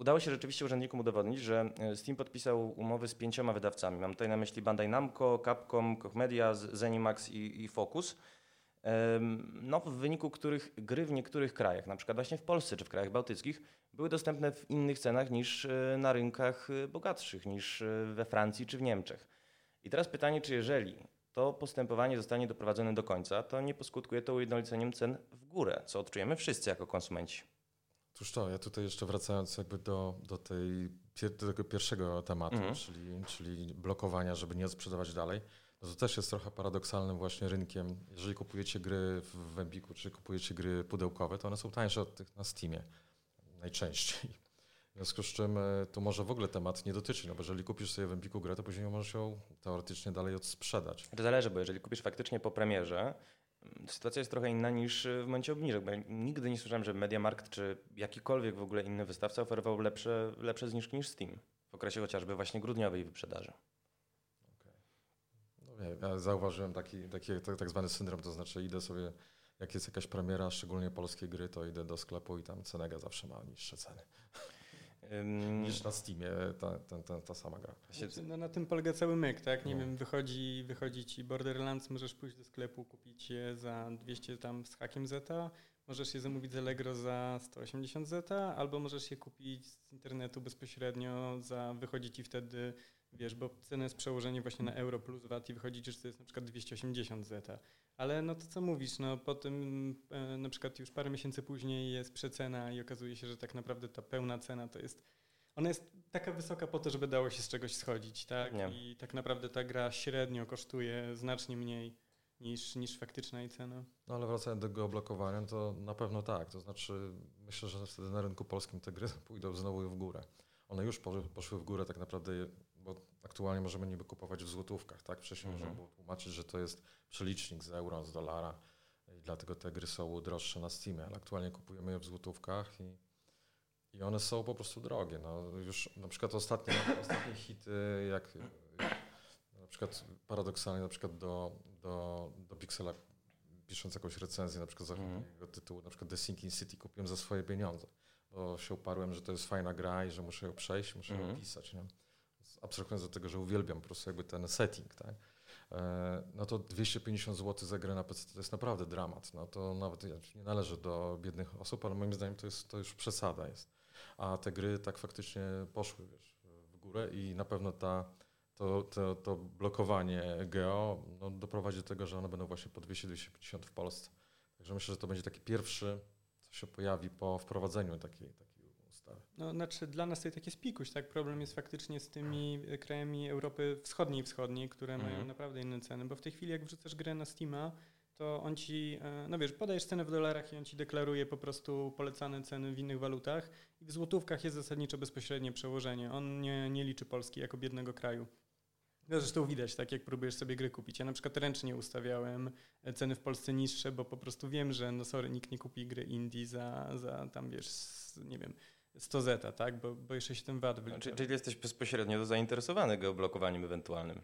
Udało się rzeczywiście urzędnikom udowodnić, że e, Steam podpisał umowy z pięcioma wydawcami. Mam tutaj na myśli Bandai Namco, Capcom, Koch Media, Zenimax i, i Focus. No, w wyniku których gry w niektórych krajach, na przykład właśnie w Polsce czy w krajach bałtyckich, były dostępne w innych cenach niż e, na rynkach e, bogatszych, niż we Francji czy w Niemczech. I teraz pytanie, czy jeżeli to postępowanie zostanie doprowadzone do końca, to nie poskutkuje to ujednoliceniem cen w górę, co odczujemy wszyscy jako konsumenci. Otóż to, ja tutaj jeszcze wracając jakby do, do, tej, do tego pierwszego tematu, mhm. czyli, czyli blokowania, żeby nie sprzedawać dalej, no to też jest trochę paradoksalnym właśnie rynkiem. Jeżeli kupujecie gry w Empiku, czy kupujecie gry pudełkowe, to one są tańsze od tych na Steamie najczęściej. W związku z czym e, tu może w ogóle temat nie dotyczy, no bo jeżeli kupisz sobie w Empiku grę, to później możesz ją teoretycznie dalej odsprzedać. To zależy, bo jeżeli kupisz faktycznie po premierze, sytuacja jest trochę inna niż w momencie obniżek, bo ja nigdy nie słyszałem, że MediaMarkt czy jakikolwiek w ogóle inny wystawca oferował lepsze, lepsze zniżki niż Steam w okresie chociażby właśnie grudniowej wyprzedaży. Okay. No nie, ja zauważyłem taki, taki tak, tak zwany syndrom, to znaczy idę sobie, jak jest jakaś premiera, szczególnie polskie gry, to idę do sklepu i tam Cenega zawsze ma niższe ceny niż na Steamie ta, ta, ta, ta sama gra. No, na tym polega cały myk, tak? Nie no. wiem, wychodzi, wychodzi ci Borderlands, możesz pójść do sklepu, kupić je za 200 tam z hakiem zeta, możesz je zamówić z Allegro za 180 zeta, albo możesz je kupić z internetu bezpośrednio za, wychodzi ci wtedy, wiesz, bo cena jest przełożenie właśnie na euro plus VAT i wychodzi ci, że to jest na przykład 280 zeta. Ale no to co mówisz, no po tym e, na przykład już parę miesięcy później jest przecena i okazuje się, że tak naprawdę ta pełna cena to jest ona jest taka wysoka po to, żeby dało się z czegoś schodzić, tak? Nie. I tak naprawdę ta gra średnio kosztuje znacznie mniej niż, niż faktyczna jej cena. No ale wracając do geoblokowania, to na pewno tak. To znaczy myślę, że wtedy na rynku polskim te gry pójdą znowu w górę. One już poszły w górę tak naprawdę, bo aktualnie możemy niby kupować w złotówkach, tak? Wcześniej mhm. można było tłumaczyć, że to jest przelicznik z euro, z dolara i dlatego te gry są droższe na Steamie, ale aktualnie kupujemy je w złotówkach i, i one są po prostu drogie. No, już na przykład ostatnie, ostatnie hity, jak, na przykład paradoksalnie na przykład do, do, do Pixela pisząc jakąś recenzję na przykład za mm. tytułu, na przykład The Sinking City kupiłem za swoje pieniądze, bo się uparłem, że to jest fajna gra i że muszę ją przejść, muszę mm. ją mhm. pisać. Nie? Abstrahując do tego, że uwielbiam po prostu jakby ten setting, tak? E, no to 250 zł za grę na PC to jest naprawdę dramat. No to nawet nie należy do biednych osób, ale moim zdaniem to, jest, to już przesada jest. A te gry tak faktycznie poszły wiesz, w górę i na pewno ta, to, to, to blokowanie geo no, doprowadzi do tego, że one będą właśnie po 200-250 w Polsce. Także myślę, że to będzie taki pierwszy, co się pojawi po wprowadzeniu takiej, takiej no, znaczy dla nas to tak jest pikuś, tak? Problem jest faktycznie z tymi e, krajami Europy Wschodniej wschodniej, które mhm. mają naprawdę inne ceny, bo w tej chwili jak wrzucasz grę na Steama, to on ci, e, no wiesz, podajesz cenę w dolarach i on ci deklaruje po prostu polecane ceny w innych walutach i w złotówkach jest zasadniczo bezpośrednie przełożenie. On nie, nie liczy Polski jako biednego kraju. No zresztą widać, tak jak próbujesz sobie gry kupić. Ja na przykład ręcznie ustawiałem e, ceny w Polsce niższe, bo po prostu wiem, że no sorry, nikt nie kupi gry indie za, za tam wiesz, nie wiem, 100 zeta, tak? Bo, bo jeszcze się ten VAT wylicza. Czyli, czyli jesteś bezpośrednio zainteresowany geoblokowaniem ewentualnym?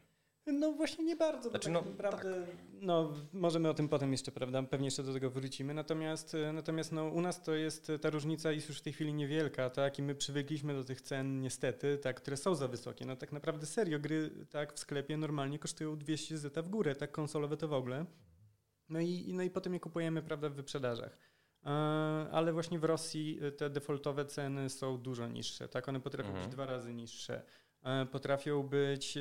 No właśnie nie bardzo, znaczy, tak no, naprawdę, tak. no możemy o tym potem jeszcze, prawda, pewnie jeszcze do tego wrócimy, natomiast, natomiast no, u nas to jest, ta różnica jest już w tej chwili niewielka, tak, i my przywykliśmy do tych cen niestety, tak, które są za wysokie, no tak naprawdę serio, gry tak w sklepie normalnie kosztują 200 zeta w górę, tak konsolowe to w ogóle, no i, no i potem je kupujemy, prawda, w wyprzedażach. E, ale właśnie w Rosji e, te defaultowe ceny są dużo niższe, tak? One potrafią mhm. być dwa razy niższe. E, potrafią być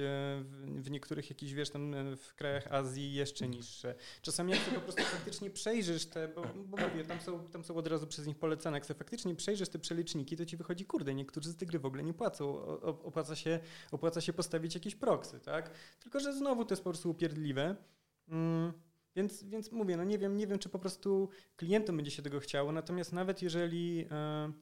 w niektórych jakichś, wiesz, tam w krajach Azji jeszcze niższe. Czasami jak to po prostu faktycznie przejrzysz te, bo, bo mówię, tam są, tam są od razu przez nich polecane, jak sobie faktycznie przejrzysz te przeliczniki, to ci wychodzi, kurde, niektórzy z tych gry w ogóle nie płacą. Opłaca się, opłaca się postawić jakieś proksy, tak? Tylko, że znowu to jest po prostu upierdliwe. Mm. Więc, więc mówię, no nie wiem, nie wiem, czy po prostu klientom będzie się tego chciało, natomiast nawet jeżeli e,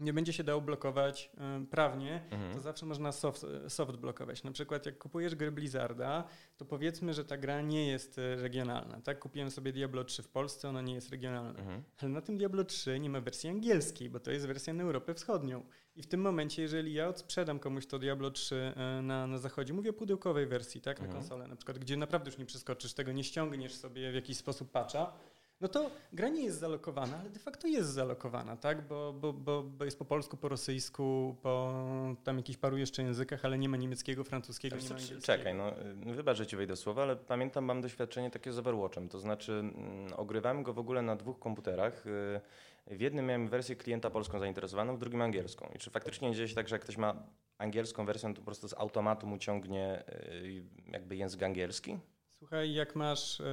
nie będzie się dało blokować y, prawnie, mhm. to zawsze można soft, soft blokować. Na przykład jak kupujesz grę Blizzarda, to powiedzmy, że ta gra nie jest e, regionalna. Tak, kupiłem sobie Diablo 3 w Polsce, ona nie jest regionalna. Mhm. Ale na tym Diablo 3 nie ma wersji angielskiej, bo to jest wersja na Europę Wschodnią. I w tym momencie, jeżeli ja odsprzedam komuś to Diablo 3 e, na, na zachodzie, mówię o pudełkowej wersji, tak, mhm. na konsolę na przykład, gdzie naprawdę już nie przeskoczysz tego, nie ściągniesz sobie w jakiś sposób patcha, no to gra nie jest zalokowana, ale de facto jest zalokowana, tak? Bo, bo, bo, bo jest po polsku, po rosyjsku, po tam jakichś paru jeszcze językach, ale nie ma niemieckiego, francuskiego, nie ma angielskiego. Czekaj, no wybacz, że ci wejdę słowa, ale pamiętam, mam doświadczenie takie z Overwatchem, to znaczy mm, ogrywałem go w ogóle na dwóch komputerach. Y, w jednym miałem wersję klienta polską zainteresowaną, w drugim angielską. I czy faktycznie dzieje się tak, że jak ktoś ma angielską wersję, to po prostu z automatu mu ciągnie y, jakby język angielski? Słuchaj, jak masz, e,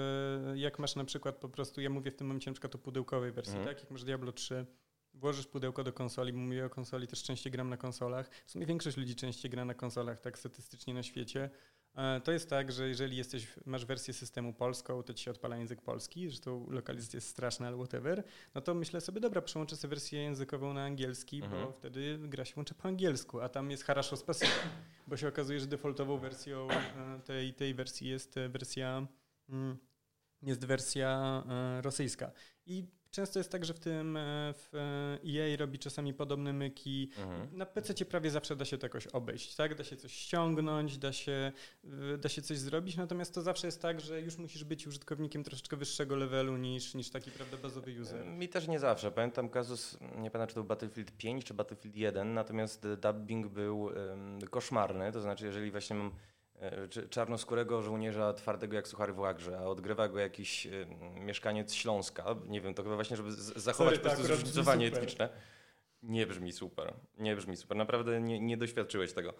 jak masz na przykład po prostu, ja mówię w tym momencie na przykład o pudełkowej wersji, Mhm. tak? Jak masz Diablo 3, włożysz pudełko do konsoli, bo mówię o konsoli, też częściej gram na konsolach. W sumie większość ludzi częściej gra na konsolach, tak statystycznie na świecie. E, To jest tak, że jeżeli jesteś, masz wersję systemu polską, to ci się odpala język polski, że to lokalizacja jest straszna, ale whatever, no to myślę sobie, dobra, przełączę sobie wersję językową na angielski, bo Mhm. wtedy gra się łączy po angielsku, a tam jest haraszo spasywa, bo się okazuje, że defaultową wersją e, tej, tej wersji jest wersja mm, jest wersja e, rosyjska. I często jest tak, że w tym e, w e, EA robi czasami podobne myki. Mhm. Na PC prawie zawsze da się to jakoś obejść, tak? Da się coś ściągnąć, da się, da się coś zrobić, natomiast to zawsze jest tak, że już musisz być użytkownikiem troszeczkę wyższego levelu niż, niż taki prawda, bazowy user. Mi też nie zawsze. Pamiętam kazus, nie pamiętam czy to był Battlefield 5 czy Battlefield 1, natomiast dubbing był em, koszmarny. To znaczy, jeżeli właśnie mam e, czarnoskórego żołnierza twardego jak suchary w łagrze, a odgrywa go jakiś em, mieszkaniec Śląska, nie wiem, to chyba właśnie, żeby zachować Sorry, po prostu zróżnicowanie etniczne. Nie brzmi super. Nie brzmi super. Naprawdę nie, nie doświadczyłeś tego.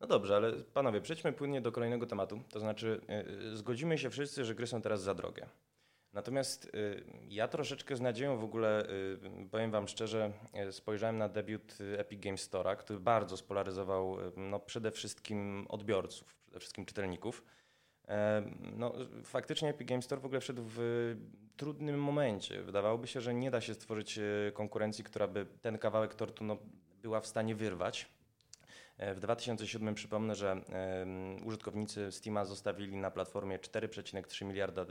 No dobrze, ale panowie, przejdźmy płynnie do kolejnego tematu. To znaczy, e, e, zgodzimy się wszyscy, że gry są teraz za drogie. Natomiast y, ja troszeczkę z nadzieją w ogóle, y, powiem Wam szczerze, y, spojrzałem na debiut Epic Games Store'a, który bardzo spolaryzował no, przede wszystkim odbiorców, przede wszystkim czytelników. E, No, faktycznie Epic Games Store w ogóle wszedł w trudnym momencie. Wydawałoby się, że nie da się stworzyć konkurencji, która by ten kawałek tortu no, była w stanie wyrwać. E, W 2007 przypomnę, że użytkownicy Steama zostawili na platformie 4,3 miliarda,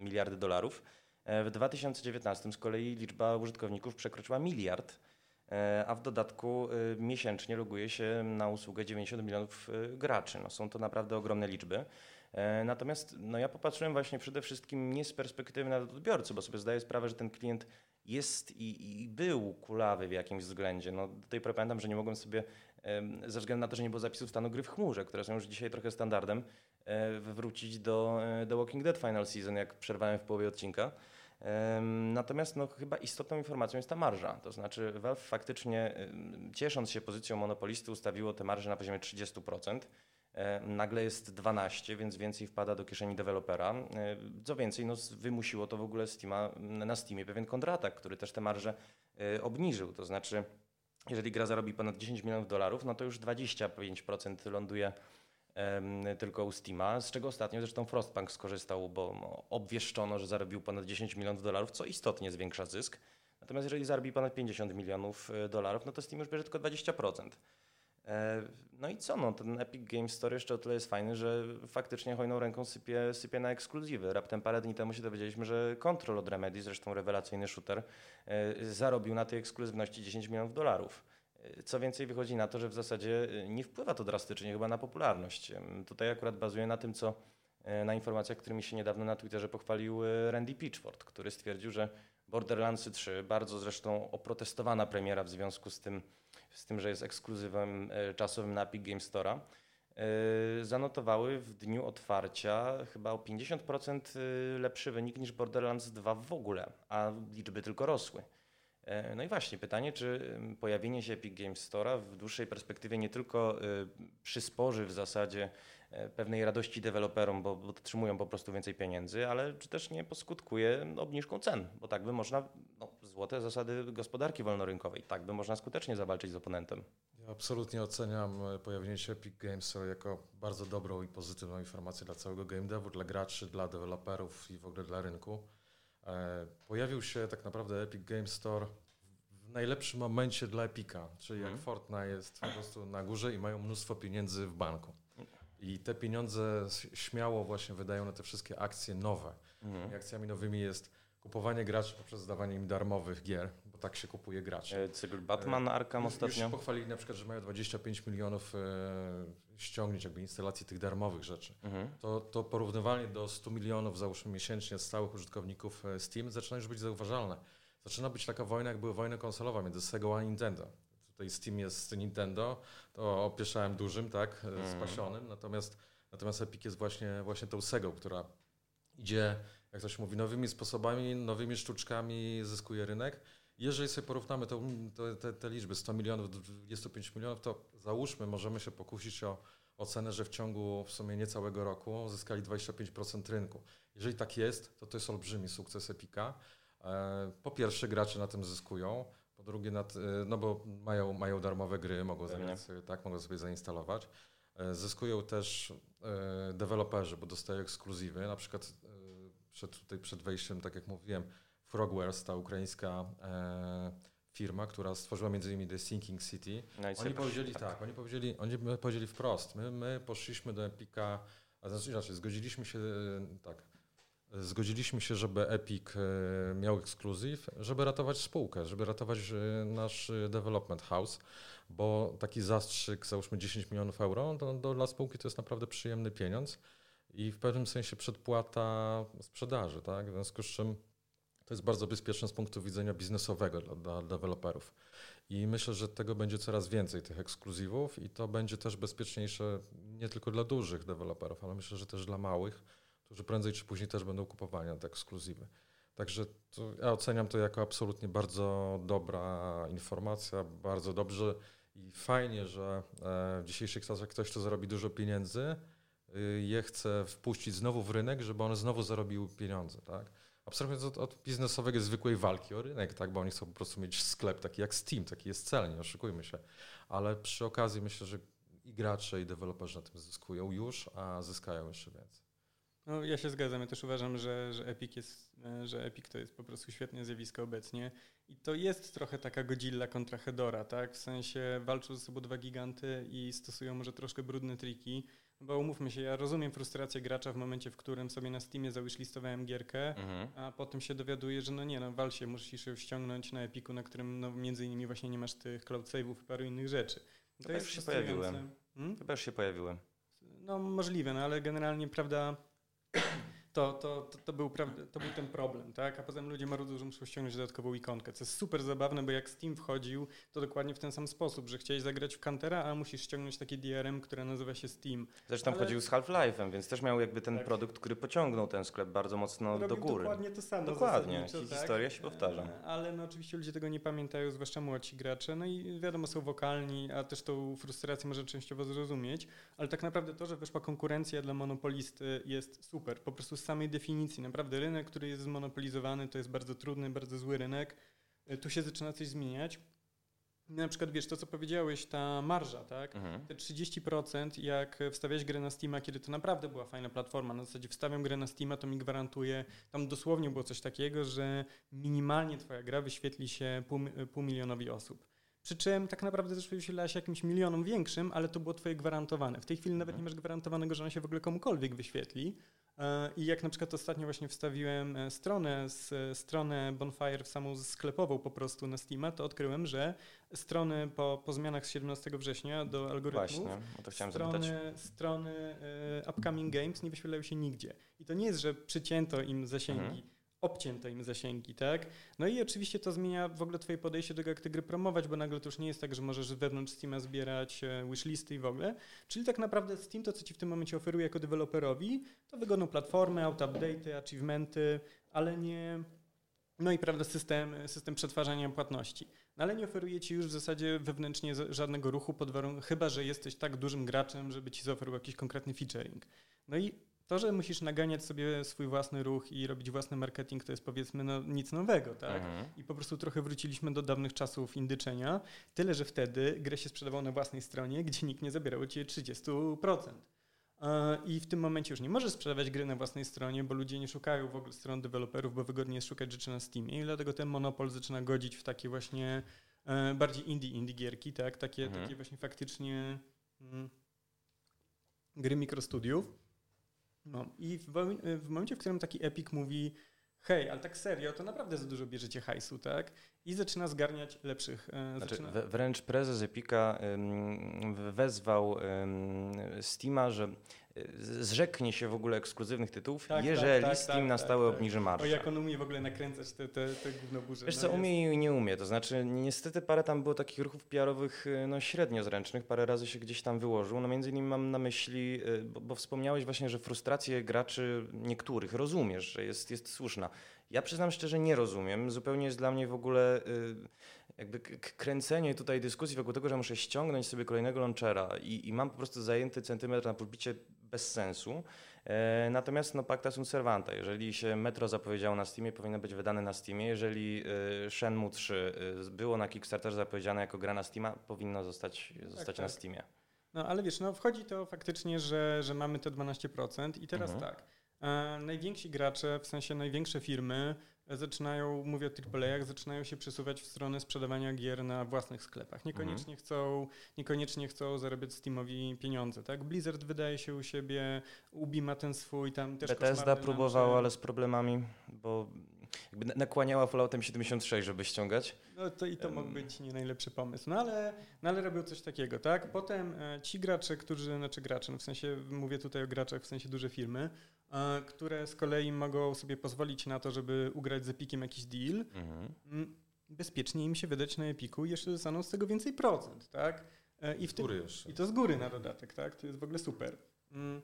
miliardy dolarów. E, W 2019 z kolei liczba użytkowników przekroczyła miliard, e, a w dodatku e, miesięcznie loguje się na usługę 90 milionów e, graczy. No, są to naprawdę ogromne liczby. Natomiast no, ja popatrzyłem właśnie przede wszystkim nie z perspektywy nawet odbiorcy, bo sobie zdaję sprawę, że ten klient jest i, i był kulawy w jakimś względzie. No, do tej pory pamiętam, że nie mogłem sobie ze względu na to, że nie było zapisów stanu gry w chmurze, które są już dzisiaj trochę standardem, e, wrócić do e, The Walking Dead Final Season, jak przerwałem w połowie odcinka. Natomiast no, chyba istotną informacją jest ta marża. To znaczy Valve faktycznie, ciesząc się pozycją monopolisty, ustawiło te marże na poziomie 30%. E, Nagle jest 12, więc więcej wpada do kieszeni dewelopera. Co więcej, no, wymusiło to w ogóle Steama, na Steamie pewien kontratak, który też te marże obniżył. To znaczy, jeżeli gra zarobi ponad 10 milionów dolarów, no to już 25% ląduje tylko u Steama, z czego ostatnio zresztą Frostpunk skorzystał, bo no, obwieszczono, że zarobił ponad 10 milionów dolarów, co istotnie zwiększa zysk. Natomiast jeżeli zarobi ponad 50 milionów e, dolarów, no to Steam już bierze tylko 20%. E, No i co, no ten Epic Games Store jeszcze o tyle jest fajny, że faktycznie hojną ręką sypie, sypie na ekskluzywy. Raptem parę dni temu się dowiedzieliśmy, że Control od Remedy, zresztą rewelacyjny shooter, e, zarobił na tej ekskluzywności 10 milionów dolarów. E, Co więcej, wychodzi na to, że w zasadzie nie wpływa to drastycznie chyba na popularność. Tutaj akurat bazuje na tym, co na informacjach, którymi się niedawno na Twitterze pochwalił Randy Pitchford, który stwierdził, że Borderlandsy 3, bardzo zresztą oprotestowana premiera w związku z tym, z tym, że jest ekskluzywem e, czasowym na Epic Games Store'a, e, zanotowały w dniu otwarcia chyba o 50% e, lepszy wynik niż Borderlands 2 w ogóle, a liczby tylko rosły. No i właśnie pytanie, czy pojawienie się Epic Games Store'a w dłuższej perspektywie nie tylko przysporzy w zasadzie pewnej radości deweloperom, bo otrzymują po prostu więcej pieniędzy, ale czy też nie poskutkuje obniżką cen, bo tak by można, no, złote zasady gospodarki wolnorynkowej, tak by można skutecznie zawalczyć z oponentem. Ja absolutnie oceniam e, pojawienie się Epic Games Store jako bardzo dobrą i pozytywną informację dla całego game devu, dla graczy, dla deweloperów i w ogóle dla rynku. E, Pojawił się tak naprawdę Epic Games Store w najlepszym momencie dla Epica, czyli jak Mhm. Fortnite jest po prostu na górze i mają mnóstwo pieniędzy w banku. I te pieniądze śmiało właśnie wydają na te wszystkie akcje nowe. I akcjami nowymi jest kupowanie graczy poprzez dawanie im darmowych gier, bo tak się kupuje graczy. E, Cykl Batman, Arkham Już, już ostatnio. się pochwalili na przykład, że mają 25 milionów e, ściągnięć, jakby instalacji tych darmowych rzeczy. Mhm. To, to porównywalnie do 100 milionów, załóżmy miesięcznie stałych użytkowników e, Steam zaczyna już być zauważalne. Zaczyna być taka wojna, jak była wojna konsolowa między Sega a Nintendo. Tutaj Steam jest Nintendo, to opieszałem dużym, tak, e, Mm. spasionym, natomiast, natomiast Epic jest właśnie, właśnie tą Segą, która idzie, jak to się mówi, nowymi sposobami, nowymi sztuczkami zyskuje rynek. Jeżeli sobie porównamy to, to, te, te liczby 100 milionów do 25 milionów, to załóżmy, możemy się pokusić o, ocenę, że w ciągu w sumie niecałego roku zyskali 25% rynku. Jeżeli tak jest, to to jest olbrzymi sukces Epika. E, po pierwsze, gracze na tym zyskują. Po drugie, nad, e, no bo mają, mają darmowe gry, mogą, zagrać, tak, mogą sobie zainstalować. E, zyskują też deweloperzy, bo dostają ekskluzywy. Na przykład przed, tutaj przed wejściem, tak jak mówiłem, Frogwares, ta ukraińska firma, która stworzyła między innymi The Sinking City. No oni powiedzieli tak. tak, oni powiedzieli, oni powiedzieli wprost, my, my poszliśmy do Epika, a znaczy inaczej, zgodziliśmy się, tak, Zgodziliśmy się, żeby Epic e, miał ekskluzyw, żeby ratować spółkę, żeby ratować e, nasz development house, bo taki zastrzyk, załóżmy 10 milionów euro, to, to dla spółki to jest naprawdę przyjemny pieniądz i w pewnym sensie przedpłata sprzedaży, tak? W związku z czym to jest bardzo bezpieczne z punktu widzenia biznesowego dla, dla deweloperów. I myślę, że tego będzie coraz więcej, tych ekskluzywów i to będzie też bezpieczniejsze nie tylko dla dużych deweloperów, ale myślę, że też dla małych, którzy prędzej czy później też będą kupowani te ekskluzywy. Także ja oceniam to jako absolutnie bardzo dobra informacja, bardzo dobrze i fajnie, że e, w dzisiejszych czasach ktoś, kto zarobi dużo pieniędzy, je chce wpuścić znowu w rynek, żeby one znowu zarobiły pieniądze. Tak? Abstrahując od, od biznesowego zwykłej walki o rynek, tak? bo oni chcą po prostu mieć sklep taki jak Steam, taki jest cel, nie oszukujmy się. Ale przy okazji myślę, że i gracze, i deweloperzy na tym zyskują już, a zyskają jeszcze więcej. No, ja się zgadzam. Ja też uważam, że, że, Epic jest, e, że Epic to jest po prostu świetne zjawisko obecnie. I to jest trochę taka Godzilla kontra Hedora, tak? W sensie walczą ze sobą dwa giganty i stosują może troszkę brudne triki. Bo umówmy się, ja rozumiem frustrację gracza w momencie, w którym sobie na Steamie zawishlistowałem gierkę, mhm. a potem się dowiaduję, że no nie, no wal się, musisz ją ściągnąć na Epiku, na którym no między innymi właśnie nie masz tych cloud save'ów i paru innych rzeczy. To Chyba jest już się pojawiłem. Hmm? Chyba już się pojawiłem. No możliwe, no ale generalnie prawda to, to, to, to, był, to był ten problem, tak? A potem ludzie marudzą, że muszą ściągnąć dodatkową ikonkę, co jest super zabawne, bo jak Steam wchodził, to dokładnie w ten sam sposób, że chciałeś zagrać w Kantera, a musisz ściągnąć takie DRM, które nazywa się Steam. Zresztą Ale... chodził z Half-Life'em, więc też miał jakby ten tak. produkt, który pociągnął ten sklep bardzo mocno Robił do góry. dokładnie to samo. Dokładnie, tak? historia się powtarza. E, ale no oczywiście ludzie tego nie pamiętają, zwłaszcza młodsi gracze, no i wiadomo, są wokalni, a też tą frustrację może częściowo zrozumieć, ale tak naprawdę to, że wyszła konkurencja dla monopolisty jest super, po prostu z samej definicji Naprawdę rynek, który jest zmonopolizowany, to jest bardzo trudny, bardzo zły rynek. E, tu się zaczyna coś zmieniać. Na przykład, wiesz, to co powiedziałeś, ta marża, tak? Mhm. Te 30%, jak wstawiać grę na Steama, kiedy to naprawdę była fajna platforma, na zasadzie wstawiam grę na Steama, to mi gwarantuje, tam dosłownie było coś takiego, że minimalnie twoja gra wyświetli się pół, pół milionowi osób. Przy czym tak naprawdę też wyświetla się jakimś milionom większym, ale to było twoje gwarantowane. W tej chwili nawet nie masz gwarantowanego, że ona się w ogóle komukolwiek wyświetli. E, I jak na przykład ostatnio właśnie wstawiłem e, stronę, z, stronę Bonfire w samą sklepową po prostu na Steama, to odkryłem, że strony po, po zmianach z 17 września do algorytmów, właśnie, to chciałem strony, zapytać. strony e, Upcoming Games nie wyświetlają się nigdzie. I to nie jest, że przycięto im zasięgi. Mhm obcięto im zasięgi, tak? No i oczywiście to zmienia w ogóle twoje podejście do tego, jak te gry promować, bo nagle to już nie jest tak, że możesz wewnątrz Steama zbierać e, wishlisty i w ogóle. Czyli tak naprawdę Steam to, co ci w tym momencie oferuje jako deweloperowi, to wygodną platformę, auto-update'y, achievementy, ale nie... No i prawda, system, system przetwarzania płatności. No ale nie oferuje ci już w zasadzie wewnętrznie żadnego ruchu pod warunkiem, chyba że jesteś tak dużym graczem, żeby ci zaoferował jakiś konkretny featuring. No i to, że musisz naganiać sobie swój własny ruch i robić własny marketing, to jest powiedzmy no, nic nowego, tak? Mhm. I po prostu trochę wróciliśmy do dawnych czasów indyczenia, tyle, że wtedy grę się sprzedawał na własnej stronie, gdzie nikt nie zabierał ci 30%. I w tym momencie już nie możesz sprzedawać gry na własnej stronie, bo ludzie nie szukają w ogóle stron deweloperów, bo wygodnie jest szukać rzeczy na Steamie i dlatego ten monopol zaczyna godzić w takie właśnie e, bardziej indie, indie gierki, tak? Takie, mhm. takie właśnie faktycznie mm, gry mikrostudiów. No i w, w momencie, w którym taki Epic mówi hej, ale tak serio, to naprawdę za dużo bierzecie hajsu, tak? I zaczyna zgarniać lepszych. E, znaczy, zaczyna... wręcz prezes Epika wezwał Steama, że zrzeknie się w ogóle ekskluzywnych tytułów, tak, jeżeli tak, tak, Steam na tak, stałe tak. obniży marżę. O jak on umie w ogóle nakręcać te, te, te gównoburze. Wiesz no co, jest... umie i nie umie. To znaczy niestety parę tam było takich ruchów PR-owych y, no, średnio zręcznych, parę razy się gdzieś tam wyłożył. No między innymi mam na myśli, y, bo, bo wspomniałeś właśnie, że frustrację graczy niektórych rozumiesz, że jest, jest słuszna. Ja przyznam szczerze, nie rozumiem. Zupełnie jest dla mnie w ogóle y, jakby kręcenie tutaj dyskusji wokół tego, że muszę ściągnąć sobie kolejnego launchera i, i mam po prostu zajęty centymetr na pulpicie bez sensu. E, natomiast no, pacta sunt servanta. Jeżeli się Metro zapowiedziało na Steamie, powinno być wydane na Steamie. Jeżeli e, Shenmue 3 e, było na Kickstarterze zapowiedziane jako gra na Steama, powinno zostać, zostać tak, na tak. Steamie. No ale wiesz, no wchodzi to faktycznie, że, że mamy te 12% i teraz mhm. tak. E, najwięksi gracze, w sensie największe firmy zaczynają, mówię o AAA, zaczynają się przesuwać w stronę sprzedawania gier na własnych sklepach. Niekoniecznie, mhm. chcą, niekoniecznie chcą zarabiać Steamowi pieniądze. Tak? Blizzard wydaje się u siebie, Ubi ma ten swój, tam też Bethesda próbowała, ale z problemami, bo jakby nakłaniała Falloutem 76, żeby ściągać. No to i to mógł być nie najlepszy pomysł. No ale, no ale robią coś takiego, tak? Potem e, ci gracze, którzy, znaczy gracze, no w sensie mówię tutaj o graczach, w sensie duże firmy, które z kolei mogą sobie pozwolić na to, żeby ugrać z Epiciem jakiś deal, mhm. Mm, bezpiecznie im się wydać na Epiku i jeszcze dostaną z tego więcej procent, tak? E, I, w tym, I to z góry na dodatek, tak? To jest w ogóle super. Mm.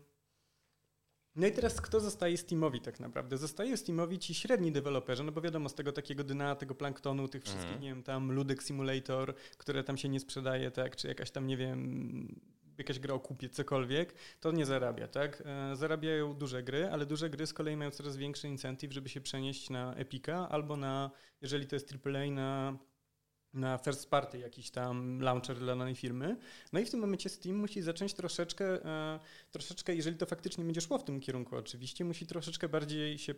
No i teraz kto zostaje Steamowi tak naprawdę? Zostaje Steamowi ci średni deweloperzy, no bo wiadomo, z tego takiego dna, tego planktonu, tych wszystkich, mm. nie wiem, tam Ludek Simulator, które tam się nie sprzedaje, tak, czy jakaś tam, nie wiem, jakaś gra o kupie, cokolwiek, to nie zarabia, tak? E, zarabiają duże gry, ale duże gry z kolei mają coraz większy incentyw, żeby się przenieść na Epica albo na, jeżeli to jest AAA, na na first party jakiś tam launcher dla danej firmy. No i w tym momencie Steam musi zacząć troszeczkę, e, troszeczkę, jeżeli to faktycznie będzie szło w tym kierunku oczywiście, musi troszeczkę bardziej się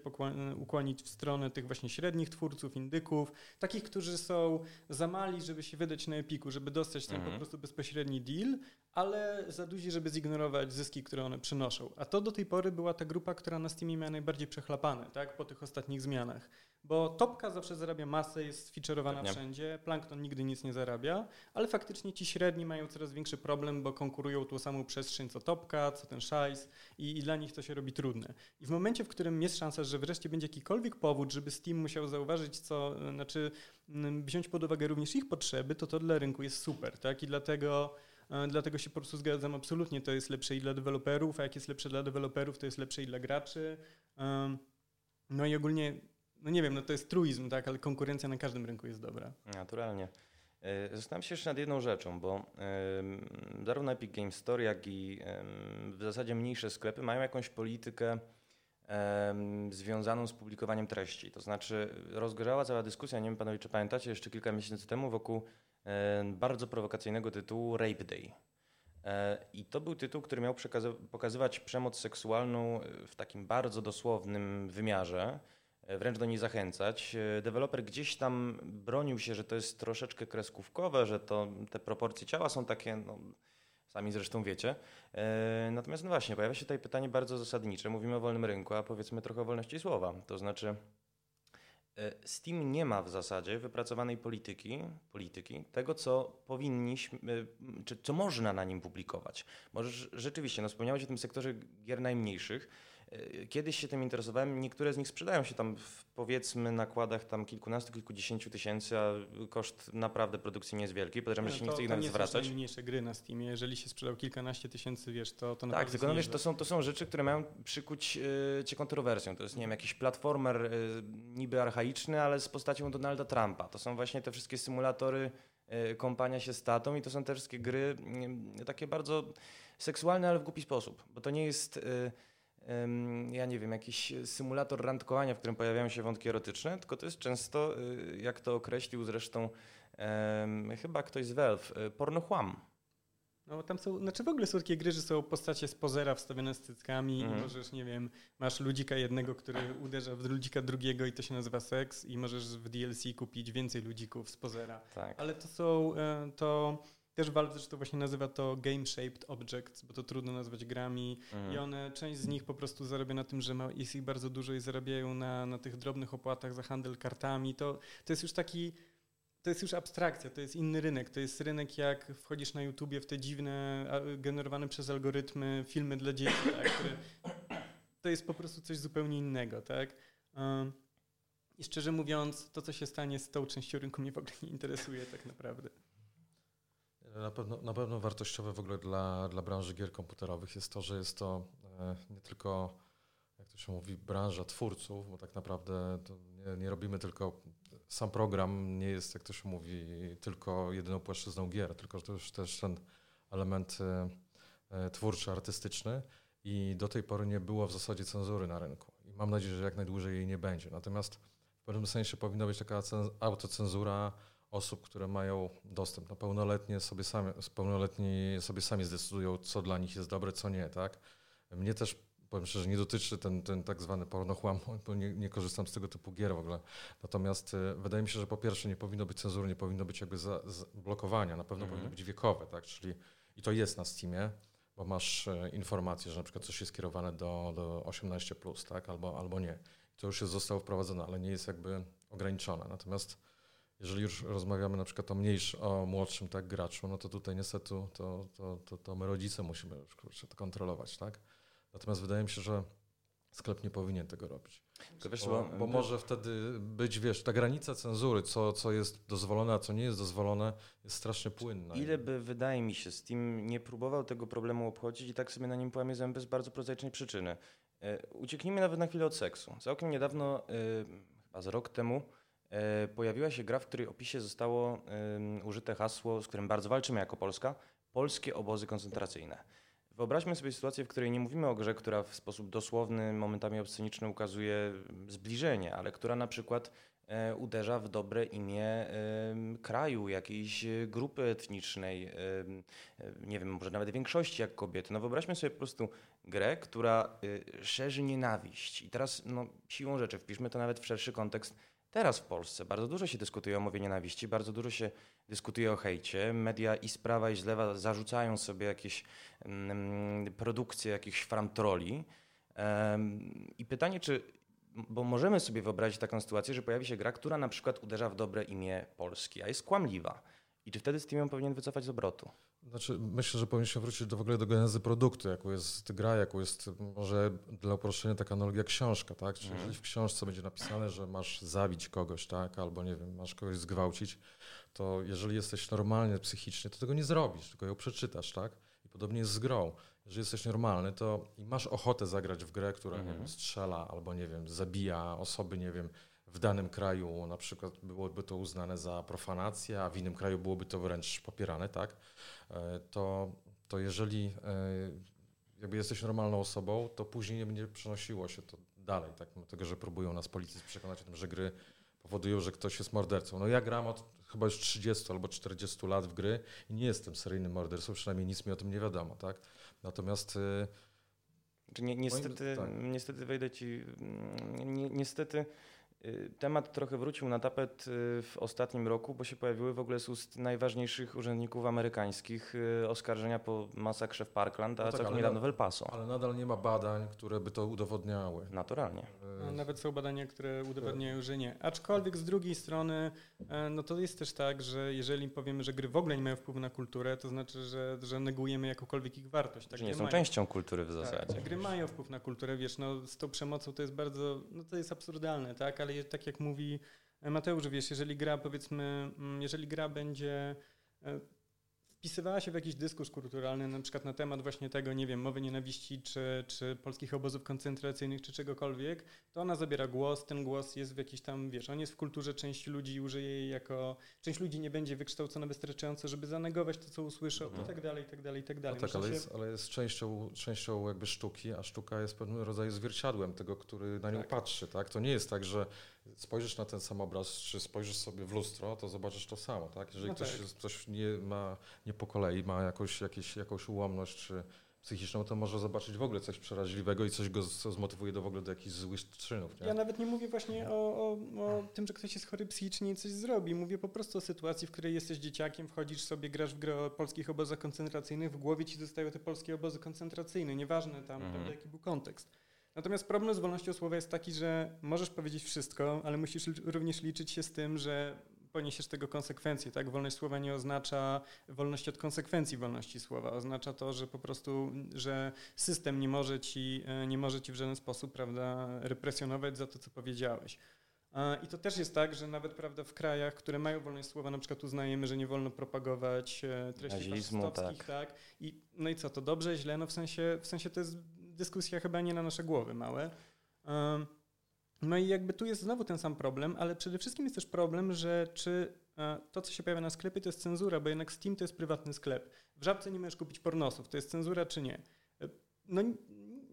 ukłonić w stronę tych właśnie średnich twórców, indyków, takich, którzy są za mali, żeby się wydać na Epiku, żeby dostać tam mhm. po prostu bezpośredni deal, ale za duzi, żeby zignorować zyski, które one przynoszą. A to do tej pory była ta grupa, która na Steamie miała najbardziej przechlapane, tak, po tych ostatnich zmianach. Bo topka zawsze zarabia masę, jest featureowana wszędzie, plankton nigdy nic nie zarabia, ale faktycznie ci średni mają coraz większy problem, bo konkurują tą samą przestrzeń co topka, co ten szajs i, i dla nich to się robi trudne. I w momencie, w którym jest szansa, że wreszcie będzie jakikolwiek powód, żeby Steam musiał zauważyć, co, znaczy wziąć pod uwagę również ich potrzeby, to to dla rynku jest super, tak? I dlatego e, Dlatego się po prostu zgadzam absolutnie. To jest lepsze i dla deweloperów, a jak jest lepsze dla deweloperów, to jest lepsze i dla graczy. No i ogólnie no nie wiem, no to jest truizm, tak, ale konkurencja na każdym rynku jest dobra. Naturalnie. E, zastanawiam się jeszcze nad jedną rzeczą, bo zarówno Epic Games Store, jak i w zasadzie mniejsze sklepy mają jakąś politykę związaną z publikowaniem treści. To znaczy rozgorzała cała dyskusja, nie wiem panowie czy pamiętacie, jeszcze kilka miesięcy temu wokół bardzo prowokacyjnego tytułu Rape Day. E, I to był tytuł, który miał pokazywać przemoc seksualną w takim bardzo dosłownym wymiarze. E, wręcz do niej zachęcać. E, deweloper gdzieś tam bronił się, że to jest troszeczkę kreskówkowe, że to te proporcje ciała są takie, no, sami zresztą wiecie. E, natomiast no właśnie, pojawia się tutaj pytanie bardzo zasadnicze. Mówimy o wolnym rynku, a powiedzmy trochę o wolności słowa. To znaczy Steam nie ma w zasadzie wypracowanej polityki, polityki tego, co powinniśmy, czy co można na nim publikować. Może rzeczywiście, no wspomniałeś o tym sektorze gier najmniejszych, kiedyś się tym interesowałem, niektóre z nich sprzedają się tam w powiedzmy nakładach tam kilkunastu, kilkudziesięciu tysięcy, a koszt naprawdę produkcji nie jest wielki. Podejrzewam, że się nie chce ich nawet zwracać. To nie najmniejsze gry na Steamie. Jeżeli się sprzedał kilkanaście tysięcy, wiesz, to, to Tak, tylko no wiesz, to są, to są rzeczy, które mają przykuć y, cię kontrowersją. To jest, nie wiem, jakiś platformer y, niby archaiczny, ale z postacią Donalda Trumpa. To są właśnie te wszystkie symulatory kąpania się statą i to są te wszystkie gry takie bardzo seksualne, ale w głupi sposób. Bo to nie jest ja nie wiem, jakiś symulator randkowania, w którym pojawiają się wątki erotyczne, tylko to jest często, y, jak to określił zresztą chyba ktoś z Valve, y, pornochłam. No tam są, znaczy w ogóle są takie gry, że są postacie z pozera wstawione z cyckami mm. i możesz, nie wiem, masz ludzika jednego, który uderza w ludzika drugiego i to się nazywa seks i możesz w DLC kupić więcej ludzików z pozera. Tak. Ale to są, e, to też Valve zresztą właśnie nazywa to Game Shaped Objects, bo to trudno nazwać grami mhm. i one, część z nich po prostu zarabia na tym, że ma, jest ich bardzo dużo i zarabiają na, na tych drobnych opłatach za handel kartami. To, to jest już taki to jest już abstrakcja, to jest inny rynek. To jest rynek, jak wchodzisz na YouTubie w te dziwne, generowane przez algorytmy filmy dla dzieci, tak, które, to jest po prostu coś zupełnie innego, tak? I szczerze mówiąc, to, co się stanie z tą częścią rynku, mnie w ogóle nie interesuje tak naprawdę. Na pewno, na pewno wartościowe w ogóle dla, dla branży gier komputerowych jest to, że jest to e, nie tylko, jak to się mówi, branża twórców, bo tak naprawdę nie, nie, robimy tylko sam program nie jest, jak to się mówi, tylko jedyną płaszczyzną gier, tylko to już też ten element twórczy, artystyczny i do tej pory nie było w zasadzie cenzury na rynku. I mam nadzieję, że jak najdłużej jej nie będzie. Natomiast w pewnym sensie powinna być taka autocenzura osób, które mają dostęp. No pełnoletnie sobie sami, pełnoletni sobie sami zdecydują, co dla nich jest dobre, co nie, tak? Mnie też, powiem szczerze, nie dotyczy ten, ten tak zwany pornochłam, bo nie, nie korzystam z tego typu gier w ogóle. Natomiast y, wydaje mi się, że po pierwsze nie powinno być cenzury, nie powinno być jakby za, za blokowania, na pewno powinno być wiekowe, tak? Czyli i to jest na Steamie, bo masz e, informację, że na przykład coś jest skierowane do, do 18, plus, tak? albo, albo nie. I to już jest, zostało wprowadzone, ale nie jest jakby ograniczone. Natomiast jeżeli już rozmawiamy na przykład o mniejszym, o młodszym tak graczu, no to tutaj niestety to, to, to, to my rodzice musimy już to kontrolować, tak? Natomiast wydaje mi się, że sklep nie powinien tego robić. Wiesz, bo, bo, może wtedy być, wiesz, ta granica cenzury, co, co jest dozwolone, a co nie jest dozwolone, jest strasznie płynna. Ile by, wydaje mi się, Steam nie próbował tego problemu obchodzić i tak sobie na nim połamie zęby z bardzo prozaicznej przyczyny. E, ucieknijmy nawet na chwilę od seksu. Całkiem niedawno, e, chyba z rok temu, pojawiła się gra, w której opisie zostało użyte hasło, z którym bardzo walczymy jako Polska, polskie obozy koncentracyjne. Wyobraźmy sobie sytuację, w której nie mówimy o grze, która w sposób dosłowny, momentami obsceniczny ukazuje zbliżenie, ale która na przykład e, uderza w dobre imię kraju, jakiejś grupy etnicznej, nie wiem, może nawet większości jak kobiety. No wyobraźmy sobie po prostu grę, która y, szerzy nienawiść. I teraz no, siłą rzeczy wpiszmy to nawet w szerszy kontekst teraz w Polsce. Bardzo dużo się dyskutuje o mowie nienawiści, bardzo dużo się dyskutuje o hejcie. Media i z prawa i z lewa zarzucają sobie jakieś mm, produkcje jakichś framtroli. I pytanie, czy bo możemy sobie wyobrazić taką sytuację, że pojawi się gra, która na przykład uderza w dobre imię Polski, a jest kłamliwa. I czy wtedy Steam powinien wycofać z obrotu? Znaczy, myślę, że powinniśmy wrócić do w ogóle do genezy produktu, jaką jest gra, jaką jest może dla uproszczenia taka analogia książka, tak? Czyli mm. jeżeli w książce będzie napisane, że masz zabić kogoś, tak? Albo nie wiem, masz kogoś zgwałcić, to jeżeli jesteś normalny psychicznie, to tego nie zrobisz, tylko ją przeczytasz, tak? I podobnie jest z grą. Jeżeli jesteś normalny, to i masz ochotę zagrać w grę, która wiem, mhm. strzela albo nie wiem, zabija osoby, nie wiem, w danym kraju na przykład byłoby to uznane za profanację, a w innym kraju byłoby to wręcz popierane, tak? E, to, to jeżeli e, jakby jesteś normalną osobą, to później nie będzie przenosiło się to dalej, tak? Dlatego, że próbują nas politycy przekonać o tym, że gry powodują, że ktoś jest mordercą. No ja gram od chyba już 30 albo 40 lat w gry i nie jestem seryjnym mordercą, przynajmniej nic mi o tym nie wiadomo, tak? Natomiast e, ni niestety, tak. niestety wejdę ci, mm, ni niestety temat trochę wrócił na tapet y, w ostatnim roku, bo się pojawiły w ogóle z ust najważniejszych urzędników amerykańskich y, oskarżenia po masakrze w Parkland, a no tak, całkiem niedawno w El Paso. Ale nadal nie ma badań, które by to udowodniały. Naturalnie. No, nawet są badania, które udowadniają, że nie. Aczkolwiek z drugiej strony, e, no to jest też tak, że jeżeli powiemy, że gry w ogóle nie mają wpływu na kulturę, to znaczy, że, że negujemy jakąkolwiek ich wartość. Tak, że nie są mają. częścią kultury w tak, zasadzie. Tak, gry mają wpływ na kulturę, wiesz, no z tą przemocą to jest bardzo, no to jest absurdalne, tak, ale ale tak jak mówi Mateusz, wiesz, jeżeli gra powiedzmy, mm, jeżeli gra będzie e, wpisywała się w jakiś dyskurs kulturalny, na przykład na temat właśnie tego, nie wiem, mowy nienawiści, czy, czy polskich obozów koncentracyjnych, czy czegokolwiek, to ona zabiera głos, ten głos jest w jakiś tam, wiesz, on jest w kulturze, część ludzi użyje jej jako, część ludzi nie będzie wykształcona wystarczająco, żeby zanegować to, co usłyszą mhm. i tak dalej, i tak dalej, i tak dalej. No tak, ale, się... jest, ale jest częścią, częścią jakby sztuki, a sztuka jest pewnym rodzaju zwierciadłem tego, który na nią tak. patrzy, tak? To nie jest tak, że spojrzysz na ten sam obraz, czy spojrzysz sobie w lustro, to zobaczysz to samo, tak? Jeżeli no ktoś, tak. ktoś nie ma, nie po kolei, ma jakąś, jakieś, jakąś ułomność, czy psychiczną, to może zobaczyć w ogóle coś przeraźliwego i coś go zmotywuje do w ogóle do jakichś złych czynów. Nie? Ja nawet nie mówię właśnie o, o, o, tym, że ktoś jest chory psychicznie i coś zrobi. Mówię po prostu o sytuacji, w której jesteś dzieciakiem, wchodzisz sobie, grasz w grę o polskich obozach koncentracyjnych, w głowie ci zostają te polskie obozy koncentracyjne, nieważne tam, mhm. prawda, jaki był kontekst. Natomiast problem z wolnością słowa jest taki, że możesz powiedzieć wszystko, ale musisz również liczyć się z tym, że poniesiesz tego konsekwencje, tak? Wolność słowa nie oznacza wolność od konsekwencji wolności słowa. Oznacza to, że po prostu, że system nie może ci, e, nie może ci w żaden sposób, prawda, represjonować za to, co powiedziałeś. I to też jest tak, że nawet prawda, w krajach, które mają wolność słowa, na przykład uznajemy, że nie wolno propagować e, treści faszystowskich, tak. tak. I, no i co, to dobrze, źle? No w sensie, w sensie to jest dyskusja chyba nie na nasze głowy małe. No i jakby tu jest znowu ten sam problem, ale przede wszystkim jest też problem, że czy e, to, co się pojawia na sklepie, to jest cenzura, bo jednak Steam to jest prywatny sklep. W Żabce nie możesz kupić pornosów, to jest cenzura czy nie? E, no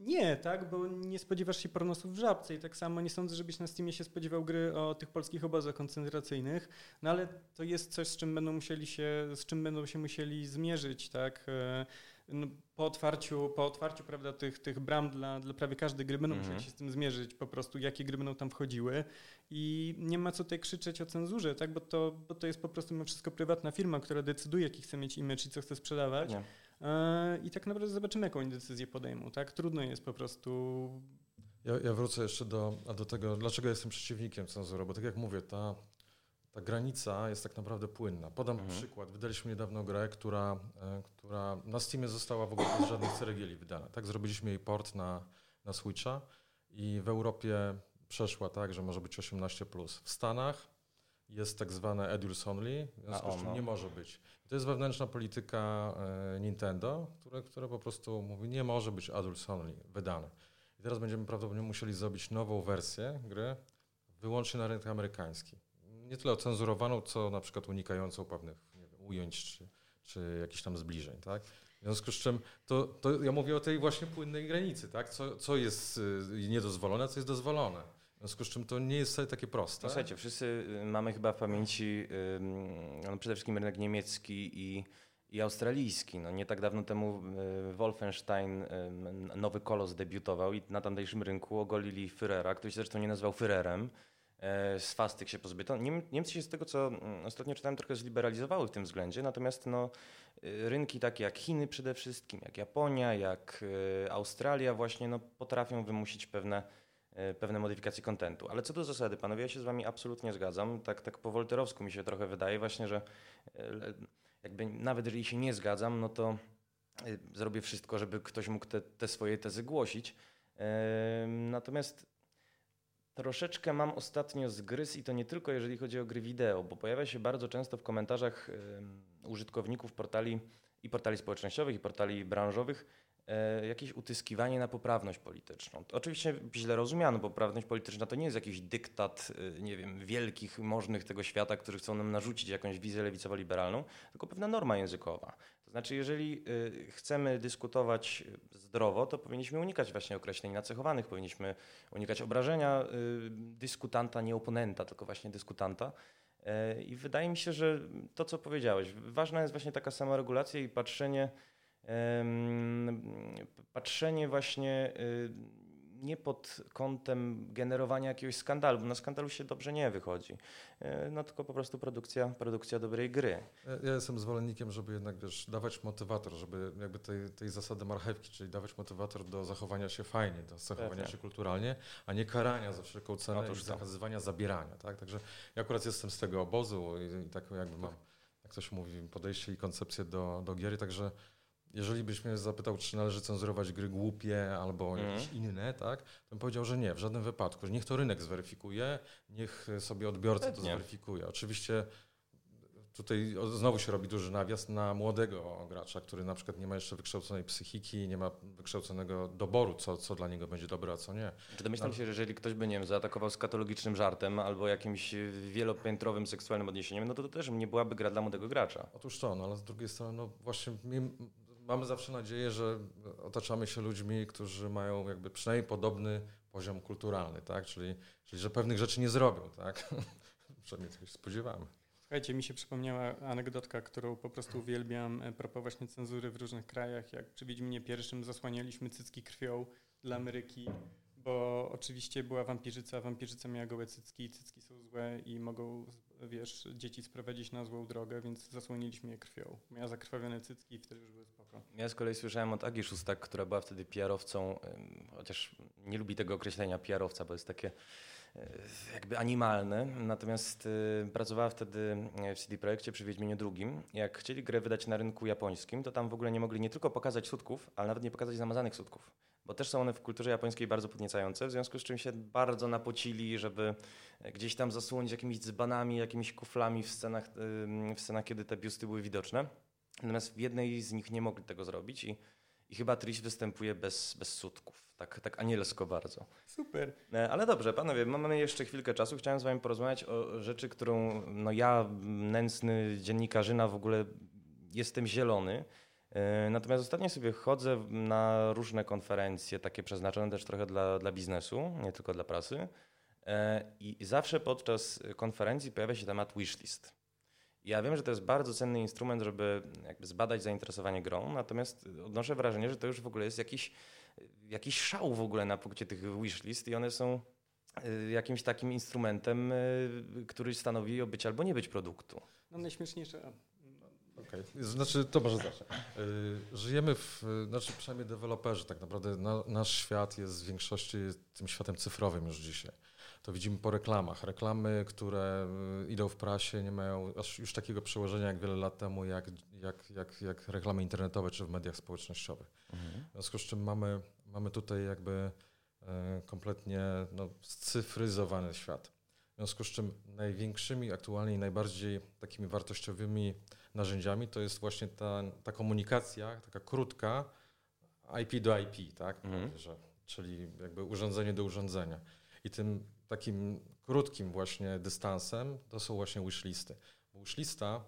nie, tak, bo nie spodziewasz się pornosów w Żabce i tak samo nie sądzę, żebyś na Steamie się spodziewał gry o tych polskich obozach koncentracyjnych, no ale to jest coś, z czym będą musieli się, z czym będą się musieli zmierzyć, tak, e, no, po otwarciu, po otwarciu prawda, tych, tych bram dla, dla prawie każdej gry będą mhm. musieli się z tym zmierzyć, po prostu jakie gry będą tam wchodziły i nie ma co tutaj krzyczeć o cenzurze, tak, bo to, bo to jest po prostu mimo wszystko prywatna firma, która decyduje, jaki chce mieć image i co chce sprzedawać. Nie. E, I tak naprawdę zobaczymy, jaką oni decyzję podejmą, tak? Trudno jest po prostu... Ja, ja wrócę jeszcze do, do tego, dlaczego jestem przeciwnikiem cenzury, bo tak jak mówię, ta ta granica jest tak naprawdę płynna. Podam mhm. przykład. Wydaliśmy niedawno grę, która, e, która na Steamie została w ogóle bez żadnych ceregieli wydana. Tak, zrobiliśmy jej port na, na Switcha i w Europie przeszła tak, że może być 18+. W Stanach jest tak zwane Edults Only, w związku z czym nie może być. to jest wewnętrzna polityka e, Nintendo, które, które po prostu mówi, nie może być Adults Only wydane. I teraz będziemy prawdopodobnie musieli zrobić nową wersję gry wyłącznie na rynek amerykański nie tyle ocenzurowaną, co na przykład unikającą pewnych wiem, ujęć czy, czy jakichś tam zbliżeń, tak? W związku z czym to, to ja mówię o tej właśnie płynnej granicy, tak? Co, co jest y, niedozwolone, co jest dozwolone. W związku z czym to nie jest wcale takie proste. No, słuchajcie, wszyscy y, mamy chyba w pamięci no przede wszystkim rynek niemiecki i, i australijski. No, nie tak dawno temu y, Wolfenstein, nowy kolos debiutował i na tamtejszym rynku ogolili Fürera, który się zresztą nie nazywał Führerem, E, swastyk się pozbyto. Niemcy się z tego, co mm, ostatnio czytałem, trochę zliberalizowały w tym względzie, natomiast no, y, rynki takie jak Chiny przede wszystkim, jak Japonia, jak Australia właśnie no, potrafią wymusić pewne, pewne modyfikacje kontentu. Ale co do zasady, panowie, ja się z wami absolutnie zgadzam. Tak, tak po wolterowsku mi się trochę wydaje właśnie, że jakby nawet jeżeli się nie zgadzam, no to zrobię wszystko, żeby ktoś mógł te, te swoje tezy głosić. Natomiast Troszeczkę mam ostatnio zgryz i to nie tylko jeżeli chodzi o gry wideo, bo pojawia się bardzo często w komentarzach użytkowników portali i portali społecznościowych i portali branżowych jakieś utyskiwanie na poprawność polityczną. To oczywiście źle rozumiano, bo poprawność polityczna to nie jest jakiś dyktat, y, nie wiem, wielkich, możnych tego świata, którzy chcą nam narzucić jakąś wizję lewicowo-liberalną, tylko pewna norma językowa. To znaczy, jeżeli y, chcemy dyskutować zdrowo, to powinniśmy unikać właśnie określeń nacechowanych, powinniśmy unikać obrażenia dyskutanta, nie oponenta, tylko właśnie dyskutanta. I wydaje mi się, że to, co powiedziałeś, ważna jest właśnie taka samoregulacja i patrzenie, patrzenie właśnie nie pod kątem generowania jakiegoś skandalu, bo na skandalu się dobrze nie wychodzi, e, no tylko po prostu produkcja, produkcja dobrej gry. Ja jestem zwolennikiem, żeby jednak wiesz, dawać motywator, żeby jakby tej, tej zasady marchewki, czyli dawać motywator do zachowania się fajnie, do zachowania Pewnie. się kulturalnie, a nie karania za wszelką cenę Otóż i zakazywania, zabierania. Tak? Także ja akurat jestem z tego obozu i, i tak jakby mam, jak ktoś mówi, podejście i koncepcję do, do gier, także jeżeli byś mnie zapytał, czy należy cenzurować gry głupie albo mm. jakieś inne, tak, to bym powiedział, że nie, w żadnym wypadku. Niech to rynek zweryfikuje, niech sobie odbiorca to zweryfikuje. Oczywiście tutaj znowu się robi duży nawias na młodego gracza, który na przykład nie ma jeszcze wykształconej psychiki, nie ma wykształconego doboru, co, co dla niego będzie dobre, a co nie. Czy domyślam się, że jeżeli ktoś by, nie wiem, zaatakował skatologicznym żartem albo jakimś wielopiętrowym seksualnym odniesieniem, no to to też nie byłaby gra dla młodego gracza. Otóż to, no ale z drugiej strony, no właśnie mamy zawsze nadzieję, że otaczamy się ludźmi, którzy mają jakby przynajmniej podobny poziom kulturalny, tak? Czyli, czyli że pewnych rzeczy nie zrobią, tak? Przynajmniej tego się spodziewamy. Słuchajcie, mi się przypomniała anegdotka, którą po prostu uwielbiam e, propos właśnie cenzury w różnych krajach. Jak przy Wiedźminie pierwszym zasłanialiśmy cycki krwią dla Ameryki, bo oczywiście była wampirzyca, wampirzyca miała gołe cycki, cycki są złe i mogą wiesz, dzieci sprowadzić na złą drogę, więc zasłoniliśmy je krwią. Miała zakrwawione cycki i wtedy już były spoko. Ja z kolei słyszałem od Agi Szóstak, która była wtedy PR-owcą, chociaż nie lubi tego określenia PR-owca, bo jest takie e, jakby animalne, natomiast e, pracowała wtedy w CD Projekcie przy Wiedźmieniu drugim. Jak chcieli grę wydać na rynku japońskim, to tam w ogóle nie mogli nie tylko pokazać sutków, ale nawet nie pokazać zamazanych sutków bo też są one w kulturze japońskiej bardzo podniecające, w związku z czym się bardzo napocili, żeby gdzieś tam zasłonić jakimiś dzbanami, jakimiś kuflami w scenach, w scenach kiedy te biusty były widoczne. Natomiast w jednej z nich nie mogli tego zrobić i, i chyba Trish występuje bez, bez sutków, tak, tak anielsko bardzo. Super. E, Ale dobrze, panowie, mamy jeszcze chwilkę czasu. Chciałem z wami porozmawiać o rzeczy, którą no ja, nędzny dziennikarzyna, w ogóle jestem zielony. E, Natomiast ostatnio sobie chodzę na różne konferencje, takie przeznaczone też trochę dla, dla biznesu, nie tylko dla prasy. E, I zawsze podczas konferencji pojawia się temat wishlist. Ja wiem, że to jest bardzo cenny instrument, żeby zbadać zainteresowanie grą, natomiast odnoszę wrażenie, że to już w ogóle jest jakiś, jakiś szał w ogóle na punkcie tych wishlist i one są y, jakimś takim instrumentem, który stanowi o być albo nie być produktu. No najśmieszniejsze. Okej, Znaczy, to może zacznę. Y, Żyjemy w, znaczy przynajmniej deweloperzy tak naprawdę, na, nasz świat jest w większości tym światem cyfrowym już dzisiaj. To widzimy po reklamach. Reklamy, które y, idą w prasie nie mają aż już takiego przełożenia jak wiele lat temu, jak, jak, jak, jak reklamy internetowe czy w mediach społecznościowych. W związku z czym mamy, mamy tutaj jakby e, kompletnie no, scyfryzowany świat. W związku z czym największymi aktualnie i najbardziej takimi wartościowymi narzędziami to jest właśnie ta, ta komunikacja, taka krótka IP do IP, tak? Mhm. Że, czyli jakby urządzenie do urządzenia. I tym takim krótkim właśnie dystansem to są właśnie wishlisty. Bo Wishlista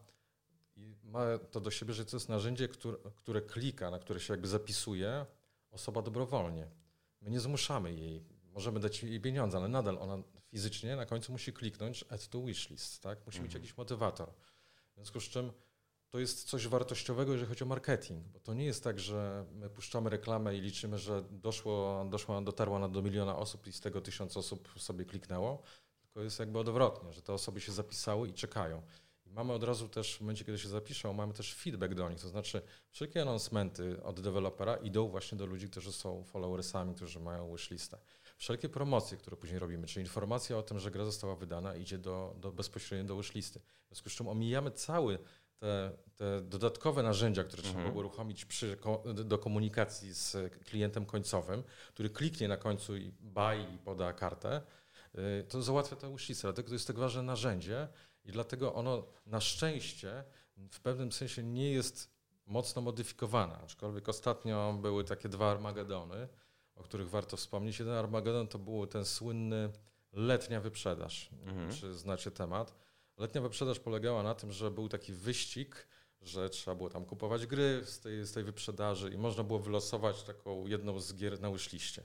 ma to do siebie, że to jest narzędzie, które, które klika, na które się jakby zapisuje osoba dobrowolnie. My nie zmuszamy jej, możemy dać jej pieniądze, ale nadal ona fizycznie na końcu musi kliknąć add to wishlist, tak? Musi mieć Mhm. jakiś motywator. W związku z czym to jest coś wartościowego, jeżeli chodzi o marketing, bo to nie jest tak, że my puszczamy reklamę i liczymy, że doszło, doszło, dotarła ona do miliona osób i z tego tysiąc osób sobie kliknęło, tylko jest jakby odwrotnie, że te osoby się zapisały i czekają. Mamy od razu też, w momencie, kiedy się zapiszą, mamy też feedback do nich, to znaczy wszelkie announcementy od dewelopera idą właśnie do ludzi, którzy są followersami, którzy mają wishlistę. Wszelkie promocje, które później robimy, czyli informacja o tym, że gra została wydana, idzie do, do bezpośrednio do wishlisty. W związku z czym omijamy cały te, te dodatkowe narzędzia, które trzeba Mhm. było uruchomić przy, do komunikacji z klientem końcowym, który kliknie na końcu i buy i poda kartę, y, to załatwia to wishlistę. Dlatego to jest tak ważne narzędzie i dlatego ono na szczęście w pewnym sensie nie jest mocno modyfikowane. Aczkolwiek ostatnio były takie dwa Armagedony, o których warto wspomnieć. Jeden Armagedon to był ten słynny letnia wyprzedaż. Mhm. Czy znacie temat? Letnia wyprzedaż polegała na tym, że był taki wyścig, że trzeba było tam kupować gry z tej, z tej wyprzedaży i można było wylosować taką jedną z gier na wishliście.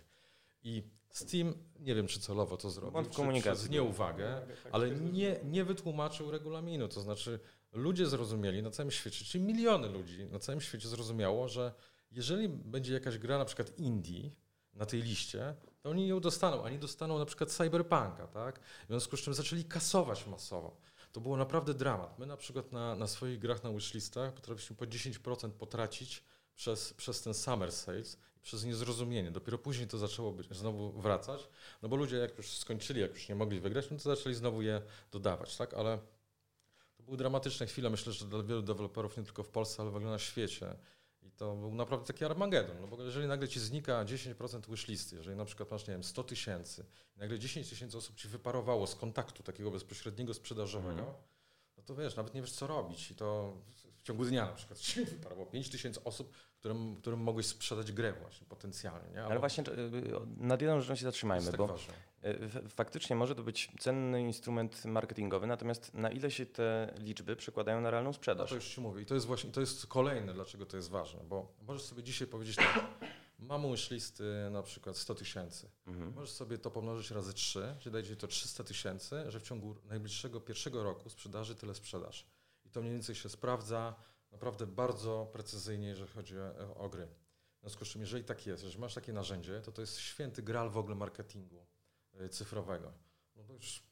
I Steam, nie wiem czy celowo to zrobił, czy przez nieuwagę, ale nie, nie wytłumaczył regulaminu. To znaczy, ludzie zrozumieli na całym świecie, czyli miliony ludzi na całym świecie zrozumiało, że jeżeli będzie jakaś gra, na przykład indie, na tej liście, to oni ją dostaną, a nie dostaną na przykład Cyberpunka, tak? W związku z czym zaczęli kasować masowo. To było naprawdę dramat. My na przykład na, na swoich grach na wishlistach potrafiliśmy po 10% potracić przez, przez ten summer sales przez niezrozumienie. Dopiero później to zaczęło być, znowu wracać, no bo ludzie jak już skończyli, jak już nie mogli wygrać, no to zaczęli znowu je dodawać, tak? Ale to były dramatyczne chwile, myślę, że dla wielu deweloperów nie tylko w Polsce, ale w ogóle na świecie. I to był naprawdę taki Armagedon, no bo jeżeli nagle ci znika 10% wishlisty, jeżeli na przykład masz, nie wiem, 100 tysięcy, nagle 10 tysięcy osób ci wyparowało z kontaktu takiego bezpośredniego sprzedażowego, Mhm. no to wiesz, nawet nie wiesz co robić i to ciągu dnia na przykład wyparowało 5 tysięcy osób, którym, którym mogłeś sprzedać grę właśnie potencjalnie, nie? Ale właśnie y, nad jedną rzeczą się zatrzymajmy, tak bo ważne. f- faktycznie może to być cenny instrument marketingowy, natomiast na ile się te liczby przekładają na realną No sprzedaż? to już ci mówię. I to jest właśnie, to jest kolejne, dlaczego to jest ważne, bo możesz sobie dzisiaj powiedzieć tak, mam wishlisty na przykład 100 tysięcy. Mhm. Możesz sobie to pomnożyć razy 3, że daje ci to 300 tysięcy, że w ciągu najbliższego pierwszego roku sprzedaży tyle sprzedaż. To mniej więcej się sprawdza naprawdę bardzo precyzyjnie, jeżeli chodzi o, o gry. W związku z czym, jeżeli tak jest, że masz takie narzędzie, to to jest święty gral w ogóle marketingu y, cyfrowego. No bo już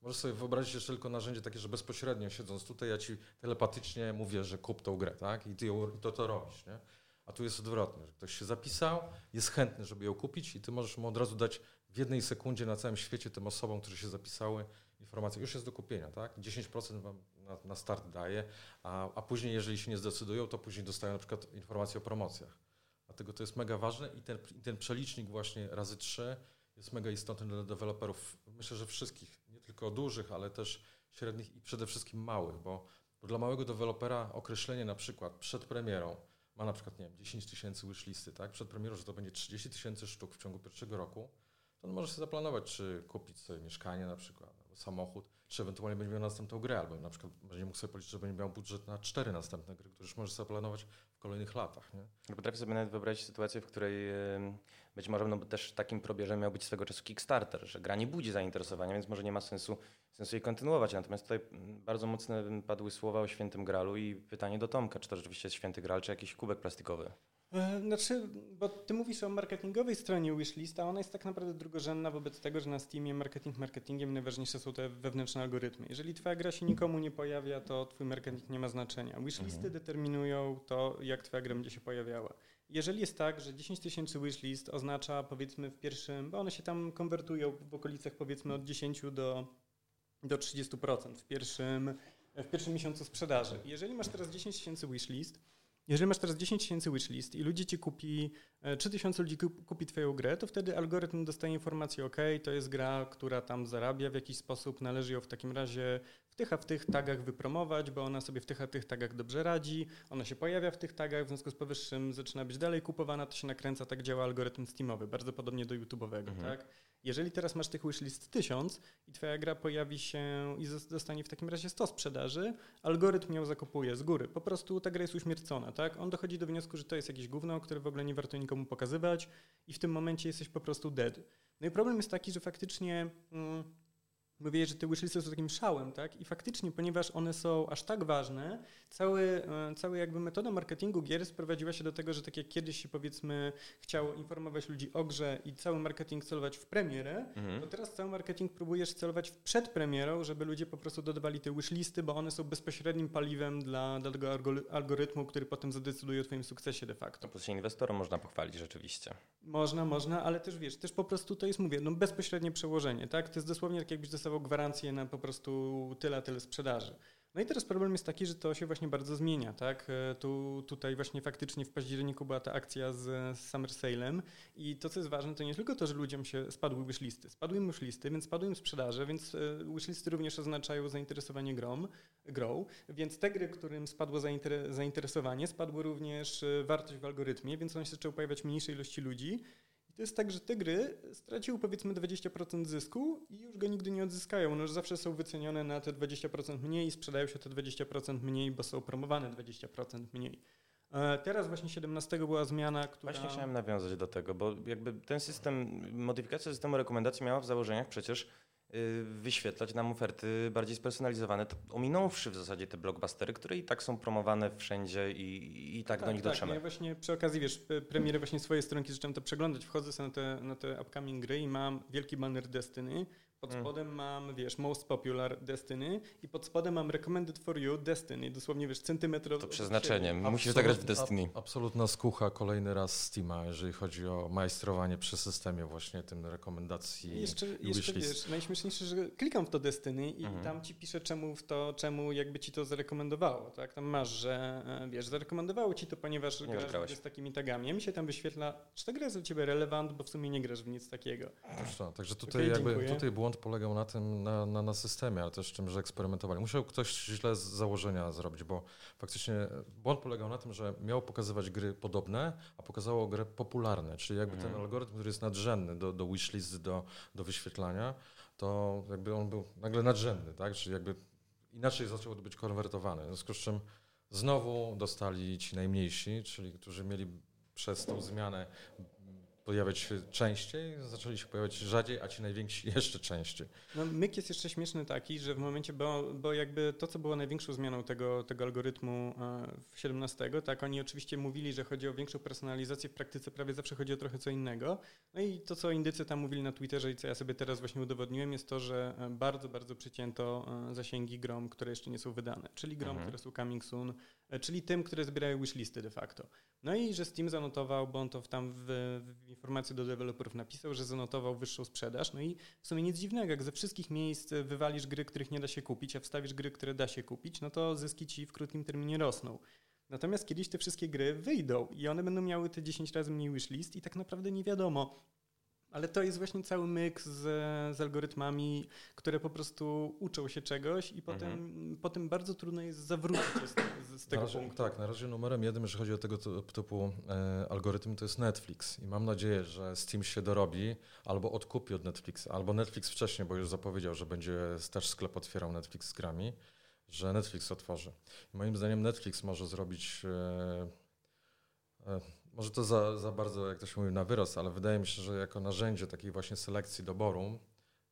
możesz sobie wyobrazić jeszcze tylko narzędzie takie, że bezpośrednio siedząc tutaj, ja ci telepatycznie mówię, że kup tą grę, tak? I ty ją, to, to robisz, nie? A tu jest odwrotnie, że ktoś się zapisał, jest chętny, żeby ją kupić i ty możesz mu od razu dać w jednej sekundzie na całym świecie tym osobom, które się zapisały, informację, już jest do kupienia, tak? 10% wam na, na start daje, a, a później, jeżeli się nie zdecydują, to później dostają na przykład informacje o promocjach. Dlatego to jest mega ważne i ten, ten przelicznik właśnie razy 3 jest mega istotny dla deweloperów, myślę, że wszystkich, nie tylko dużych, ale też średnich i przede wszystkim małych, bo, bo dla małego dewelopera określenie na przykład przed premierą ma na przykład, nie wiem, 10 tysięcy wishlisty, tak? Przed premierą, że to będzie 30 tysięcy sztuk w ciągu pierwszego roku, to on może sobie zaplanować, czy kupić sobie mieszkanie na przykład, samochód, czy ewentualnie będzie miał następną grę, albo na przykład będzie mógł sobie policzyć, że będzie miał budżet na cztery następne gry, które już może sobie planować w kolejnych latach, nie? Potrafię sobie nawet wyobrazić sytuację, w której być może no, też takim probierzem miał być swego czasu Kickstarter, że gra nie budzi zainteresowania, więc może nie ma sensu, sensu jej kontynuować. Natomiast tutaj bardzo mocne padły słowa o świętym gralu i pytanie do Tomka, czy to rzeczywiście jest święty gral, czy jakiś kubek plastikowy? E, Znaczy, bo ty mówisz o marketingowej stronie wishlist, a ona jest tak naprawdę drugorzędna wobec tego, że na Steamie marketing marketingiem najważniejsze są te wewnętrzne algorytmy. Jeżeli twoja gra się nikomu nie pojawia, to twój marketing nie ma znaczenia. Wishlisty determinują to, jak twoja gra będzie się pojawiała. Jeżeli jest tak, że 10 tysięcy wishlist oznacza powiedzmy w pierwszym, bo one się tam konwertują w okolicach powiedzmy od 10 do, do 30% w pierwszym, w pierwszym miesiącu sprzedaży. Jeżeli masz teraz 10 tysięcy wishlist, jeżeli masz teraz 10 tysięcy wishlist i ludzi ci kupi, e, 3000 ludzi kup- kupi twoją grę, to wtedy algorytm dostaje informację, ok, to jest gra, która tam zarabia w jakiś sposób, należy ją w takim razie tych a w tych tagach wypromować, bo ona sobie w tych a tych tagach dobrze radzi, ona się pojawia w tych tagach, w związku z powyższym zaczyna być dalej kupowana, to się nakręca, tak działa algorytm Steamowy, bardzo podobnie do YouTube'owego, Mhm. tak? Jeżeli teraz masz tych wishlist 1000 i twoja gra pojawi się i zos- dostanie w takim razie 100 sprzedaży, algorytm ją zakupuje z góry. Po prostu ta gra jest uśmiercona, tak? On dochodzi do wniosku, że to jest jakieś gówno, które w ogóle nie warto nikomu pokazywać i w tym momencie jesteś po prostu dead. No i problem jest taki, że faktycznie mm, mówię, że te wishlisty są takim szałem, tak? I faktycznie, ponieważ one są aż tak ważne, cały, e, cały jakby metoda marketingu gier sprowadziła się do tego, że tak jak kiedyś się powiedzmy chciało informować ludzi o grze i cały marketing celować w premierę, Mhm. to teraz cały marketing próbujesz celować w przed premierą, żeby ludzie po prostu dodawali te wishlisty, bo one są bezpośrednim paliwem dla, dla tego algory- algorytmu, który potem zadecyduje o twoim sukcesie de facto. To się inwestorom można pochwalić rzeczywiście. Można, można, ale też wiesz, też po prostu to jest, mówię, no bezpośrednie przełożenie, tak? To jest dosłownie tak, jakbyś dostawał gwarancję na po prostu tyle, tyle sprzedaży. No i teraz problem jest taki, że to się właśnie bardzo zmienia, tak? E, Tu, tutaj właśnie faktycznie w październiku była ta akcja z, Summer Sale'em i to, co jest ważne, to nie tylko to, że ludziom się spadły wishlisty. Spadły im wishlisty, więc spadły im sprzedaże, więc e, wishlisty również oznaczają zainteresowanie grą, grą, więc te gry, którym spadło zainter- zainteresowanie, spadło również e, wartość w algorytmie, więc one się zaczęły pojawiać mniejszej ilości ludzi. I to jest tak, że te gry straciły powiedzmy 20% zysku i już go nigdy nie odzyskają. Już zawsze są wycenione na te 20% mniej sprzedają się te 20% mniej, bo są promowane 20% mniej. E, Teraz właśnie 17 była zmiana, która... Właśnie chciałem nawiązać do tego, bo jakby ten system, modyfikacja systemu rekomendacji miała w założeniach przecież wyświetlać nam oferty bardziej spersonalizowane, ominąwszy w zasadzie te blockbustery, które i tak są promowane wszędzie i, i tak, do nich Tak, dotrzemy. ja właśnie przy okazji, wiesz, p- premiery właśnie swojej stronki zacząłem to przeglądać, wchodzę sobie na te, na te upcoming gry i mam wielki banner Destiny, pod Mm. spodem mam, wiesz, most popular Destiny i pod spodem mam recommended for you Destiny, dosłownie, wiesz, centymetr od- To przeznaczenie. Musisz zagrać w Destiny. ab- absolutna skucha kolejny raz Steama, jeżeli chodzi o majstrowanie przy systemie właśnie tym rekomendacji I jeszcze, i jeszcze wiesz, najśmieszniejsze, że klikam w to Destiny i Mhm. tam ci pisze czemu w to, czemu jakby ci to zarekomendowało, tak? Tam masz, że e, wiesz, zarekomendowało ci to, ponieważ Nie grasz grałeś. z takimi tagami. A mi się tam wyświetla, czy ta gra jest dla ciebie relevant, bo w sumie nie grasz w nic takiego. Zresztą, Także tutaj Okej, jakby dziękuję. tutaj błąd polegał na tym, na, na, na systemie, ale też tym, że eksperymentowali. Musiał ktoś źle z założenia zrobić, bo faktycznie błąd polegał na tym, że miało pokazywać gry podobne, a pokazało gry popularne, czyli jakby ten Mhm. algorytm, który jest nadrzędny do, do wishlist, do, do wyświetlania, to jakby on był nagle nadrzędny, tak? Czyli jakby inaczej zaczął być konwertowany. W związku z czym znowu dostali ci najmniejsi, czyli którzy mieli przez tą zmianę pojawiać się częściej, zaczęli się pojawiać rzadziej, a ci najwięksi jeszcze częściej. No, myk jest jeszcze śmieszny taki, że w momencie, bo, bo jakby to, co było największą zmianą tego, tego algorytmu e, w 17, tak, oni oczywiście mówili, że chodzi o większą personalizację, w praktyce prawie zawsze chodzi o trochę co innego. No i to, co Indycy tam mówili na Twitterze i co ja sobie teraz właśnie udowodniłem, jest to, że e, bardzo, bardzo przycięto e, zasięgi grom, które jeszcze nie są wydane, czyli grom, Mhm. które są coming soon, czyli tym, które zbierają wishlisty de facto. No i że Steam zanotował, bo on to tam w, w informacji do deweloperów napisał, że zanotował wyższą sprzedaż. No i w sumie nic dziwnego, jak ze wszystkich miejsc wywalisz gry, których nie da się kupić, a wstawisz gry, które da się kupić, no to zyski ci w krótkim terminie rosną. Natomiast kiedyś te wszystkie gry wyjdą i one będą miały te 10 razy mniej wishlist i tak naprawdę nie wiadomo, Ale to jest właśnie cały myk z, z algorytmami, które po prostu uczą się czegoś i potem, Mhm. potem bardzo trudno jest zawrócić się z, z, z Na tego razie, punktu. tak, na razie numerem jednym, jeżeli chodzi o tego ty- typu e, algorytm, to jest Netflix. I mam nadzieję, że Steam się dorobi albo odkupi od Netflixa, albo Netflix wcześniej, bo już zapowiedział, że będzie też sklep otwierał Netflix z grami, że Netflix otworzy. I moim zdaniem Netflix może zrobić. E, e, może to za, za bardzo, jak to się mówi, na wyrost, ale wydaje mi się, że jako narzędzie takiej właśnie selekcji doboru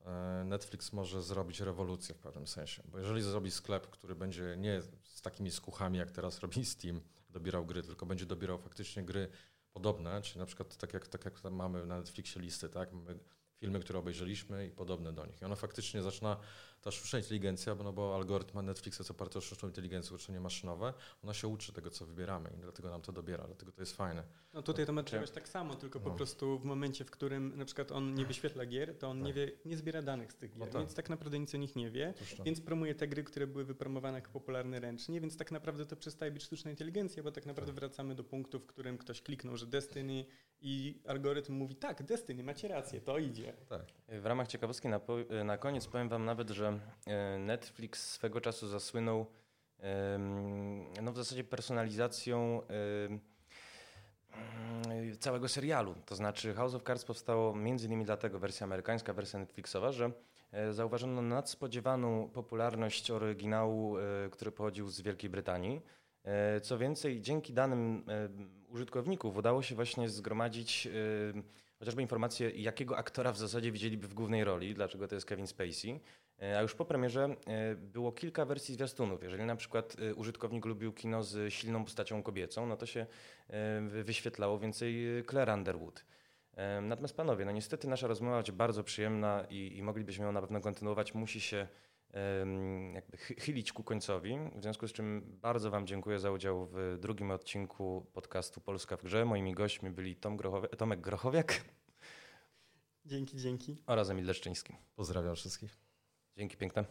e, Netflix może zrobić rewolucję w pewnym sensie. Bo jeżeli zrobi sklep, który będzie nie z takimi skuchami, jak teraz robi Steam, dobierał gry, tylko będzie dobierał faktycznie gry podobne, czyli na przykład tak jak, tak jak mamy na Netflixie listy, tak? Mamy filmy, które obejrzeliśmy i podobne do nich. I ona faktycznie zaczyna, ta sztuczna inteligencja, bo, no bo algorytm Netflixa jest oparty o sztuczną inteligencję, uczenie maszynowe, ona się uczy tego, co wybieramy i dlatego nam to dobiera, dlatego to jest fajne. No tutaj to ma Czy- działać tak samo, tylko po No. prostu w momencie, w którym na przykład on nie wyświetla gier, to on nie, Tak. wie, nie zbiera danych z tych No gier, tak. więc tak naprawdę nic o nich nie wie. To. Więc promuje te gry, które były wypromowane jako popularne ręcznie, więc tak naprawdę to przestaje być sztuczna inteligencja, bo tak naprawdę wracamy do punktu, w którym ktoś kliknął, że Destiny i algorytm mówi tak, Destiny, macie rację, to idzie. Tak. W ramach ciekawostki na, na koniec powiem Wam nawet, że e, Netflix swego czasu zasłynął no w zasadzie personalizacją całego serialu. To znaczy House of Cards powstało między innymi dlatego, wersja amerykańska, wersja Netflixowa, że e, zauważono nadspodziewaną popularność oryginału, e, który pochodził z Wielkiej Brytanii. Co więcej, dzięki danym użytkowników udało się właśnie zgromadzić chociażby informację, jakiego aktora w zasadzie widzieliby w głównej roli, dlaczego to jest Kevin Spacey. E, A już po premierze e, było kilka wersji zwiastunów. Jeżeli na przykład e, użytkownik lubił kino z silną postacią kobiecą, no to się wy- wyświetlało więcej Claire Underwood. Natomiast panowie, no niestety nasza rozmowa będzie bardzo przyjemna i, i moglibyśmy ją na pewno kontynuować. Musi się jakby chy- chylić ku końcowi, w związku z czym bardzo wam dziękuję za udział w drugim odcinku podcastu Polska w grze. Moimi gośćmi byli Tom Tomek Grochowiak Dzięki, dzięki. oraz Emil Leszczyński. Pozdrawiam wszystkich. Dzięki piękne.